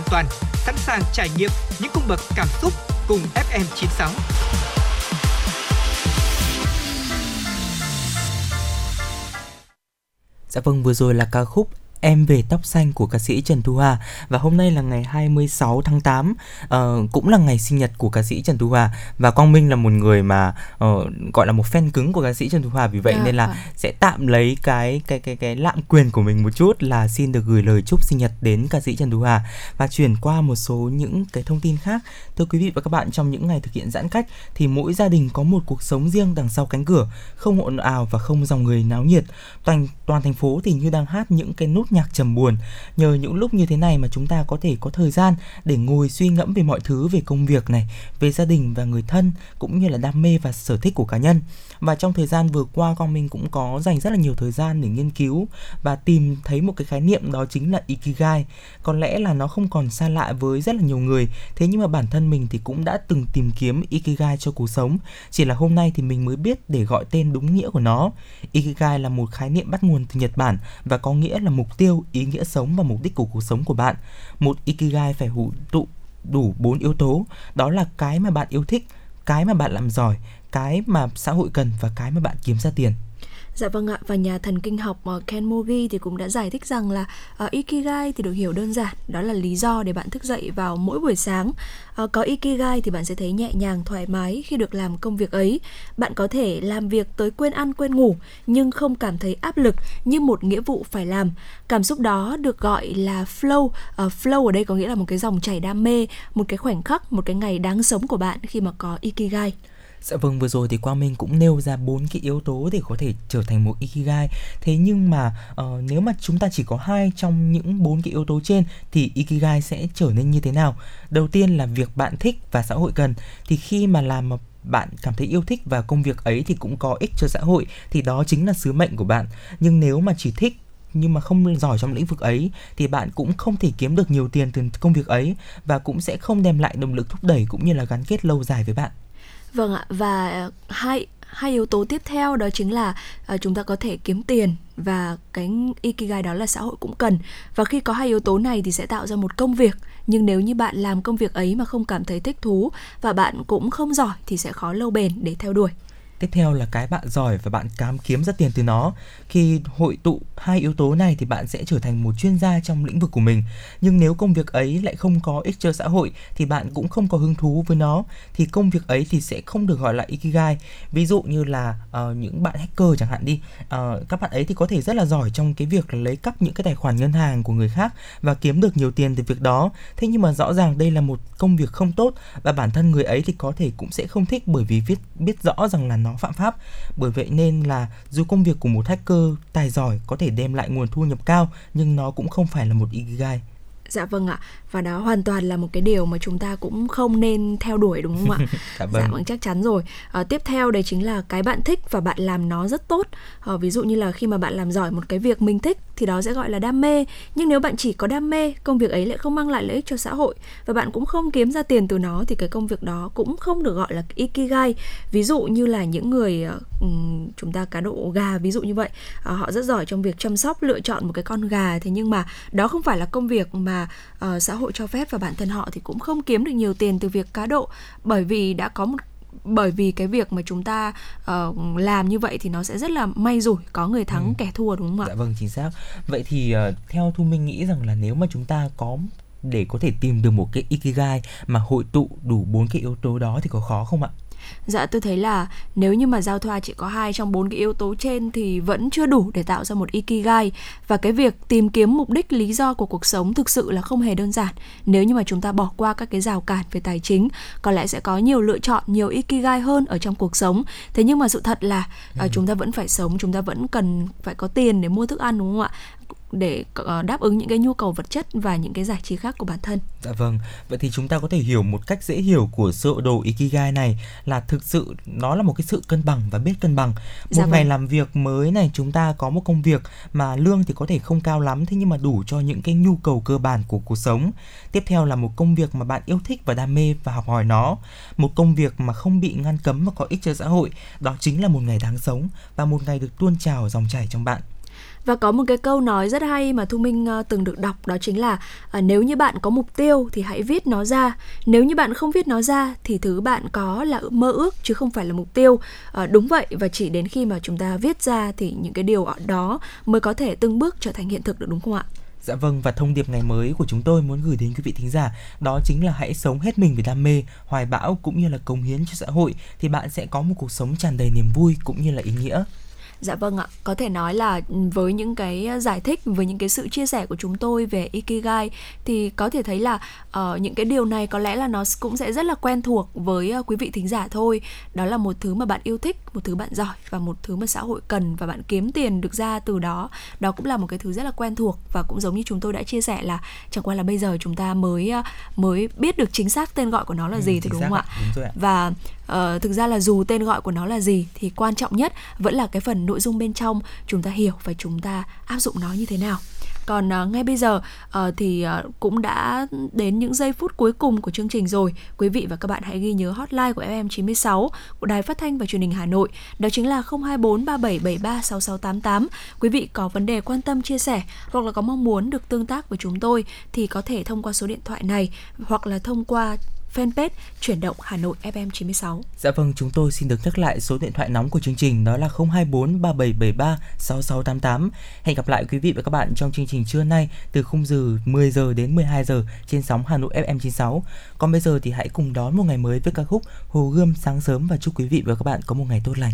An toàn, sẵn sàng trải nghiệm những cung bậc cảm xúc cùng FM96. Dạ vâng, vừa rồi là ca khúc Em về tóc xanh của ca sĩ Trần Thu Hà và hôm nay là ngày 26 tháng 8 ờ, cũng là ngày sinh nhật của ca sĩ Trần Thu Hà và Quang Minh là một người mà ờ, gọi là một fan cứng của ca sĩ Trần Thu Hà vì vậy Dạ, nên là vâng. sẽ tạm lấy cái cái cái cái lạm quyền của mình một chút là xin được gửi lời chúc sinh nhật đến ca sĩ Trần Thu Hà và chuyển qua một số những cái thông tin khác. Thưa quý vị và các bạn, trong những ngày thực hiện giãn cách thì mỗi gia đình có một cuộc sống riêng đằng sau cánh cửa, không ồn ào và không dòng người náo nhiệt. Toàn toàn thành phố thì như đang hát những cái nhạc trầm buồn. Nhờ những lúc như thế này mà chúng ta có thể có thời gian để ngồi suy ngẫm về mọi thứ về công việc này, về gia đình và người thân cũng như là đam mê và sở thích của cá nhân. Và trong thời gian vừa qua con mình cũng có dành rất là nhiều thời gian để nghiên cứu và tìm thấy một cái khái niệm đó chính là ikigai. Có lẽ là nó không còn xa lạ với rất là nhiều người, thế nhưng mà bản thân mình thì cũng đã từng tìm kiếm ikigai cho cuộc sống. Chỉ là hôm nay thì mình mới biết để gọi tên đúng nghĩa của nó. Ikigai là một khái niệm bắt nguồn từ Nhật Bản và có nghĩa là mục tiêu, ý nghĩa sống và mục đích của cuộc sống của bạn. Một ikigai phải hữu tụ đủ bốn yếu tố, đó là cái mà bạn yêu thích, cái mà bạn làm giỏi, cái mà xã hội cần và cái mà bạn kiếm ra tiền. Dạ vâng ạ, và nhà thần kinh học ờ, Ken Mogi thì cũng đã giải thích rằng là uh, Ikigai thì được hiểu đơn giản, đó là lý do để bạn thức dậy vào mỗi buổi sáng. Uh, có Ikigai thì bạn sẽ thấy nhẹ nhàng, thoải mái khi được làm công việc ấy. Bạn có thể làm việc tới quên ăn quên ngủ nhưng không cảm thấy áp lực như một nghĩa vụ phải làm. Cảm xúc đó được gọi là flow. Uh, flow ở đây có nghĩa là một cái dòng chảy đam mê, một cái khoảnh khắc, một cái ngày đáng sống của bạn khi mà có Ikigai. Dạ vâng vừa rồi thì Quang Minh cũng nêu ra bốn cái yếu tố để có thể trở thành một ikigai. Thế nhưng mà uh, nếu mà chúng ta chỉ có hai trong những bốn cái yếu tố trên thì ikigai sẽ trở nên như thế nào? Đầu tiên là việc bạn thích và xã hội cần. Thì khi mà làm mà bạn cảm thấy yêu thích và công việc ấy thì cũng có ích cho xã hội thì đó chính là sứ mệnh của bạn. Nhưng nếu mà chỉ thích nhưng mà không giỏi trong lĩnh vực ấy thì bạn cũng không thể kiếm được nhiều tiền từ công việc ấy và cũng sẽ không đem lại động lực thúc đẩy cũng như là gắn kết lâu dài với bạn. Vâng ạ và ờ, hai hai yếu tố tiếp theo đó chính là uh, chúng ta có thể kiếm tiền và cái ikigai đó là xã hội cũng cần. Và khi có hai yếu tố này thì sẽ tạo ra một công việc nhưng nếu như bạn làm công việc ấy mà không cảm thấy thích thú và bạn cũng không giỏi thì sẽ khó lâu bền để theo đuổi tiếp theo là cái bạn giỏi và bạn cám kiếm ra tiền từ nó. Khi hội tụ hai yếu tố này thì bạn sẽ trở thành một chuyên gia trong lĩnh vực của mình. Nhưng nếu công việc ấy lại không có ích cho xã hội thì bạn cũng không có hứng thú với nó. Thì công việc ấy thì sẽ không được gọi là ikigai. Ví dụ như là uh, những bạn hacker chẳng hạn đi. Uh, các bạn ấy thì có thể rất là giỏi trong cái việc lấy cắp những cái tài khoản ngân hàng của người khác và kiếm được nhiều tiền từ việc đó. Thế nhưng mà rõ ràng đây là một công việc không tốt và bản thân người ấy thì có thể cũng sẽ không thích bởi vì biết biết rõ rằng là nó nó phạm pháp bởi vậy nên là dù công việc của một hacker tài giỏi có thể đem lại nguồn thu nhập cao nhưng nó cũng không phải là một ikigai Dạ vâng ạ và đó hoàn toàn là một cái điều mà chúng ta cũng không nên theo đuổi đúng không ạ? [laughs] dạ, vâng. dạ vâng chắc chắn rồi. À, tiếp theo đấy chính là cái bạn thích và bạn làm nó rất tốt. À, ví dụ như là khi mà bạn làm giỏi một cái việc mình thích thì đó sẽ gọi là đam mê. Nhưng nếu bạn chỉ có đam mê, công việc ấy lại không mang lại lợi ích cho xã hội và bạn cũng không kiếm ra tiền từ nó thì cái công việc đó cũng không được gọi là ikigai. Ví dụ như là những người ờ, chúng ta cá độ gà ví dụ như vậy, ờ, họ rất giỏi trong việc chăm sóc lựa chọn một cái con gà thế nhưng mà đó không phải là công việc mà ờ, xã hội cho phép và bản thân họ thì cũng không kiếm được nhiều tiền từ việc cá độ bởi vì đã có một bởi vì cái việc mà chúng ta uh, làm như vậy thì nó sẽ rất là may rủi có người thắng ừ. kẻ thua đúng không ạ? Dạ vâng chính xác. Vậy thì uh, theo Thu Minh nghĩ rằng là nếu mà chúng ta có để có thể tìm được một cái ikigai mà hội tụ đủ bốn cái yếu tố đó thì có khó không ạ? Dạ tôi thấy là nếu như mà giao thoa chỉ có hai trong bốn cái yếu tố trên thì vẫn chưa đủ để tạo ra một ikigai và cái việc tìm kiếm mục đích lý do của cuộc sống thực sự là không hề đơn giản. Nếu như mà chúng ta bỏ qua các cái rào cản về tài chính, có lẽ sẽ có nhiều lựa chọn, nhiều ikigai hơn ở trong cuộc sống. Thế nhưng mà sự thật là ừ. uh, chúng ta vẫn phải sống, chúng ta vẫn cần phải có tiền để mua thức ăn đúng không ạ? Để ờ, đáp ứng những cái nhu cầu vật chất và những cái giải trí khác của bản thân. Dạ vâng. Vậy thì chúng ta có thể hiểu một cách dễ hiểu của sơ đồ Ikigai này là thực sự nó là một cái sự cân bằng và biết cân bằng. Một dạ ngày vâng. làm việc mới này chúng ta có một công việc mà lương thì có thể không cao lắm thế nhưng mà đủ cho những cái nhu cầu cơ bản của cuộc sống. Tiếp theo là một công việc mà bạn yêu thích và đam mê và học hỏi nó. Một công việc mà không bị ngăn cấm và có ích cho xã hội. Đó chính là một ngày đáng sống và một ngày được tuôn trào dòng chảy trong bạn. Và có một cái câu nói rất hay mà Thu Minh ờ, từng được đọc đó chính là ờ, nếu như bạn có mục tiêu thì hãy viết nó ra. Nếu như bạn không viết nó ra thì thứ bạn có là mơ ước chứ không phải là mục tiêu. Ờ, đúng vậy và chỉ đến khi mà chúng ta viết ra thì những cái điều đó mới có thể từng bước trở thành hiện thực được đúng không ạ? Dạ vâng và thông điệp ngày mới của chúng tôi muốn gửi đến quý vị thính giả đó chính là hãy sống hết mình với đam mê, hoài bão cũng như là cống hiến cho xã hội thì bạn sẽ có một cuộc sống tràn đầy niềm vui cũng như là ý nghĩa. Dạ vâng ạ, có thể nói là với những cái giải thích, với những cái sự chia sẻ của chúng tôi về Ikigai thì có thể thấy là uh, những cái điều này có lẽ là nó cũng sẽ rất là quen thuộc với uh, quý vị thính giả thôi. Đó là một thứ mà bạn yêu thích, một thứ bạn giỏi và một thứ mà xã hội cần và bạn kiếm tiền được ra từ đó. Đó cũng là một cái thứ rất là quen thuộc và cũng giống như chúng tôi đã chia sẻ là chẳng qua là bây giờ chúng ta mới uh, mới biết được chính xác tên gọi của nó là ừ, gì thì đúng không ạ? Đúng rồi ạ. Và uh, thực ra là dù tên gọi của nó là gì thì quan trọng nhất vẫn là cái phần nội dung bên trong chúng ta hiểu và chúng ta áp dụng nó như thế nào còn uh, ngay bây giờ uh, thì uh, cũng đã đến những giây phút cuối cùng của chương trình rồi. Quý vị và các bạn hãy ghi nhớ hotline của FM 96 của Đài Phát thanh và Truyền hình Hà Nội. Đó chính là 024 3773 6688. Quý vị có vấn đề quan tâm chia sẻ hoặc là có mong muốn được tương tác với chúng tôi thì có thể thông qua số điện thoại này hoặc là thông qua fanpage chuyển động Hà Nội FM 96. Dạ vâng, chúng tôi xin được nhắc lại số điện thoại nóng của chương trình đó là 024 3773 6688. Hẹn gặp lại quý vị và các bạn trong chương trình trưa nay từ khung giờ 10 giờ đến 12 giờ trên sóng Hà Nội FM 96. Còn bây giờ thì hãy cùng đón một ngày mới với ca khúc Hồ Gươm sáng sớm và chúc quý vị và các bạn có một ngày tốt lành.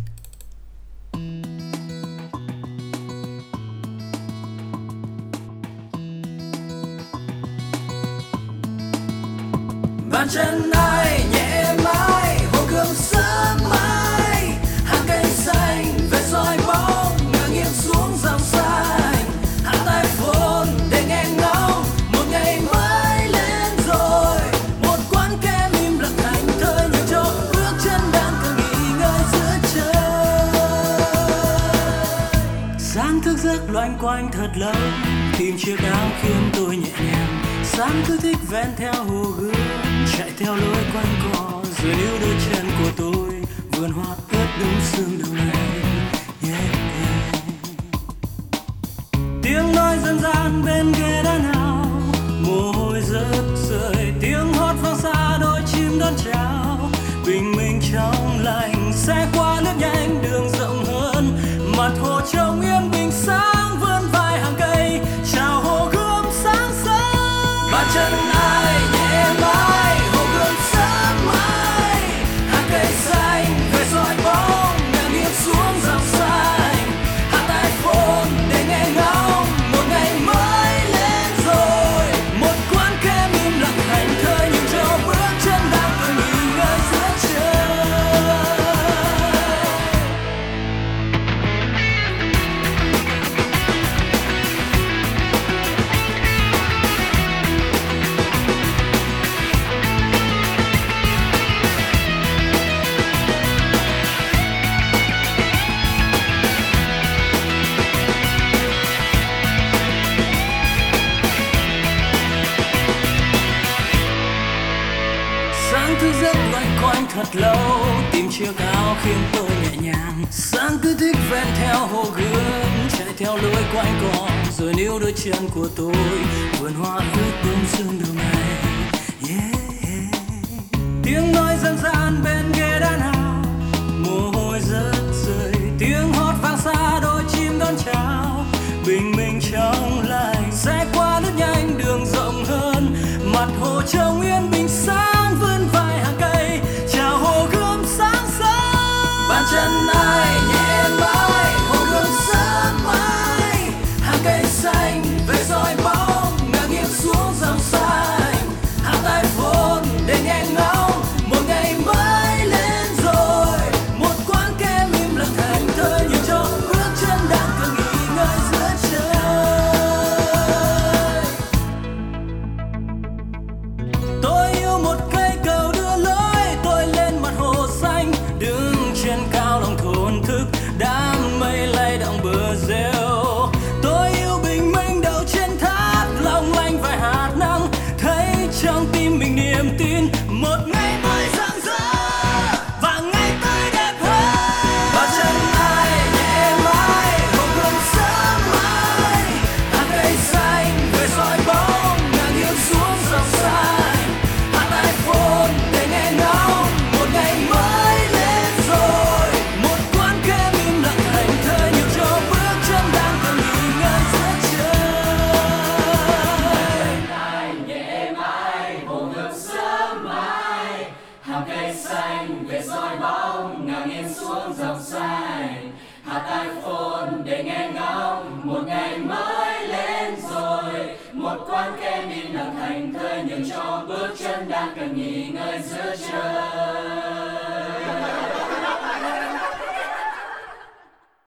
Bàn chân ai nhẹ mãi, hồ gươm sớm mai. Hàng cây xanh về soi bóng, ngả nghiêng xuống dòng xanh hạ tay phồn để nghe ngóng, một ngày mới lên rồi. Một quán kem im lặng thành thơi nhường cho bước chân đang cần nghỉ ngơi giữa trời. Sáng thức giấc loanh quanh thật lâu, tìm chiếc áo khiến tôi nhẹ nhàng. Sáng cứ thích ven theo hồ gươm chạy theo lối quanh co rồi níu đôi chân của tôi vườn hoa ướt đúng sương đầu này yeah, yeah. tiếng nói dân gian bên ghế đá nào chân của tôi vườn hoa ướt bông sương đường này yeah, yeah. tiếng nói dân gian bên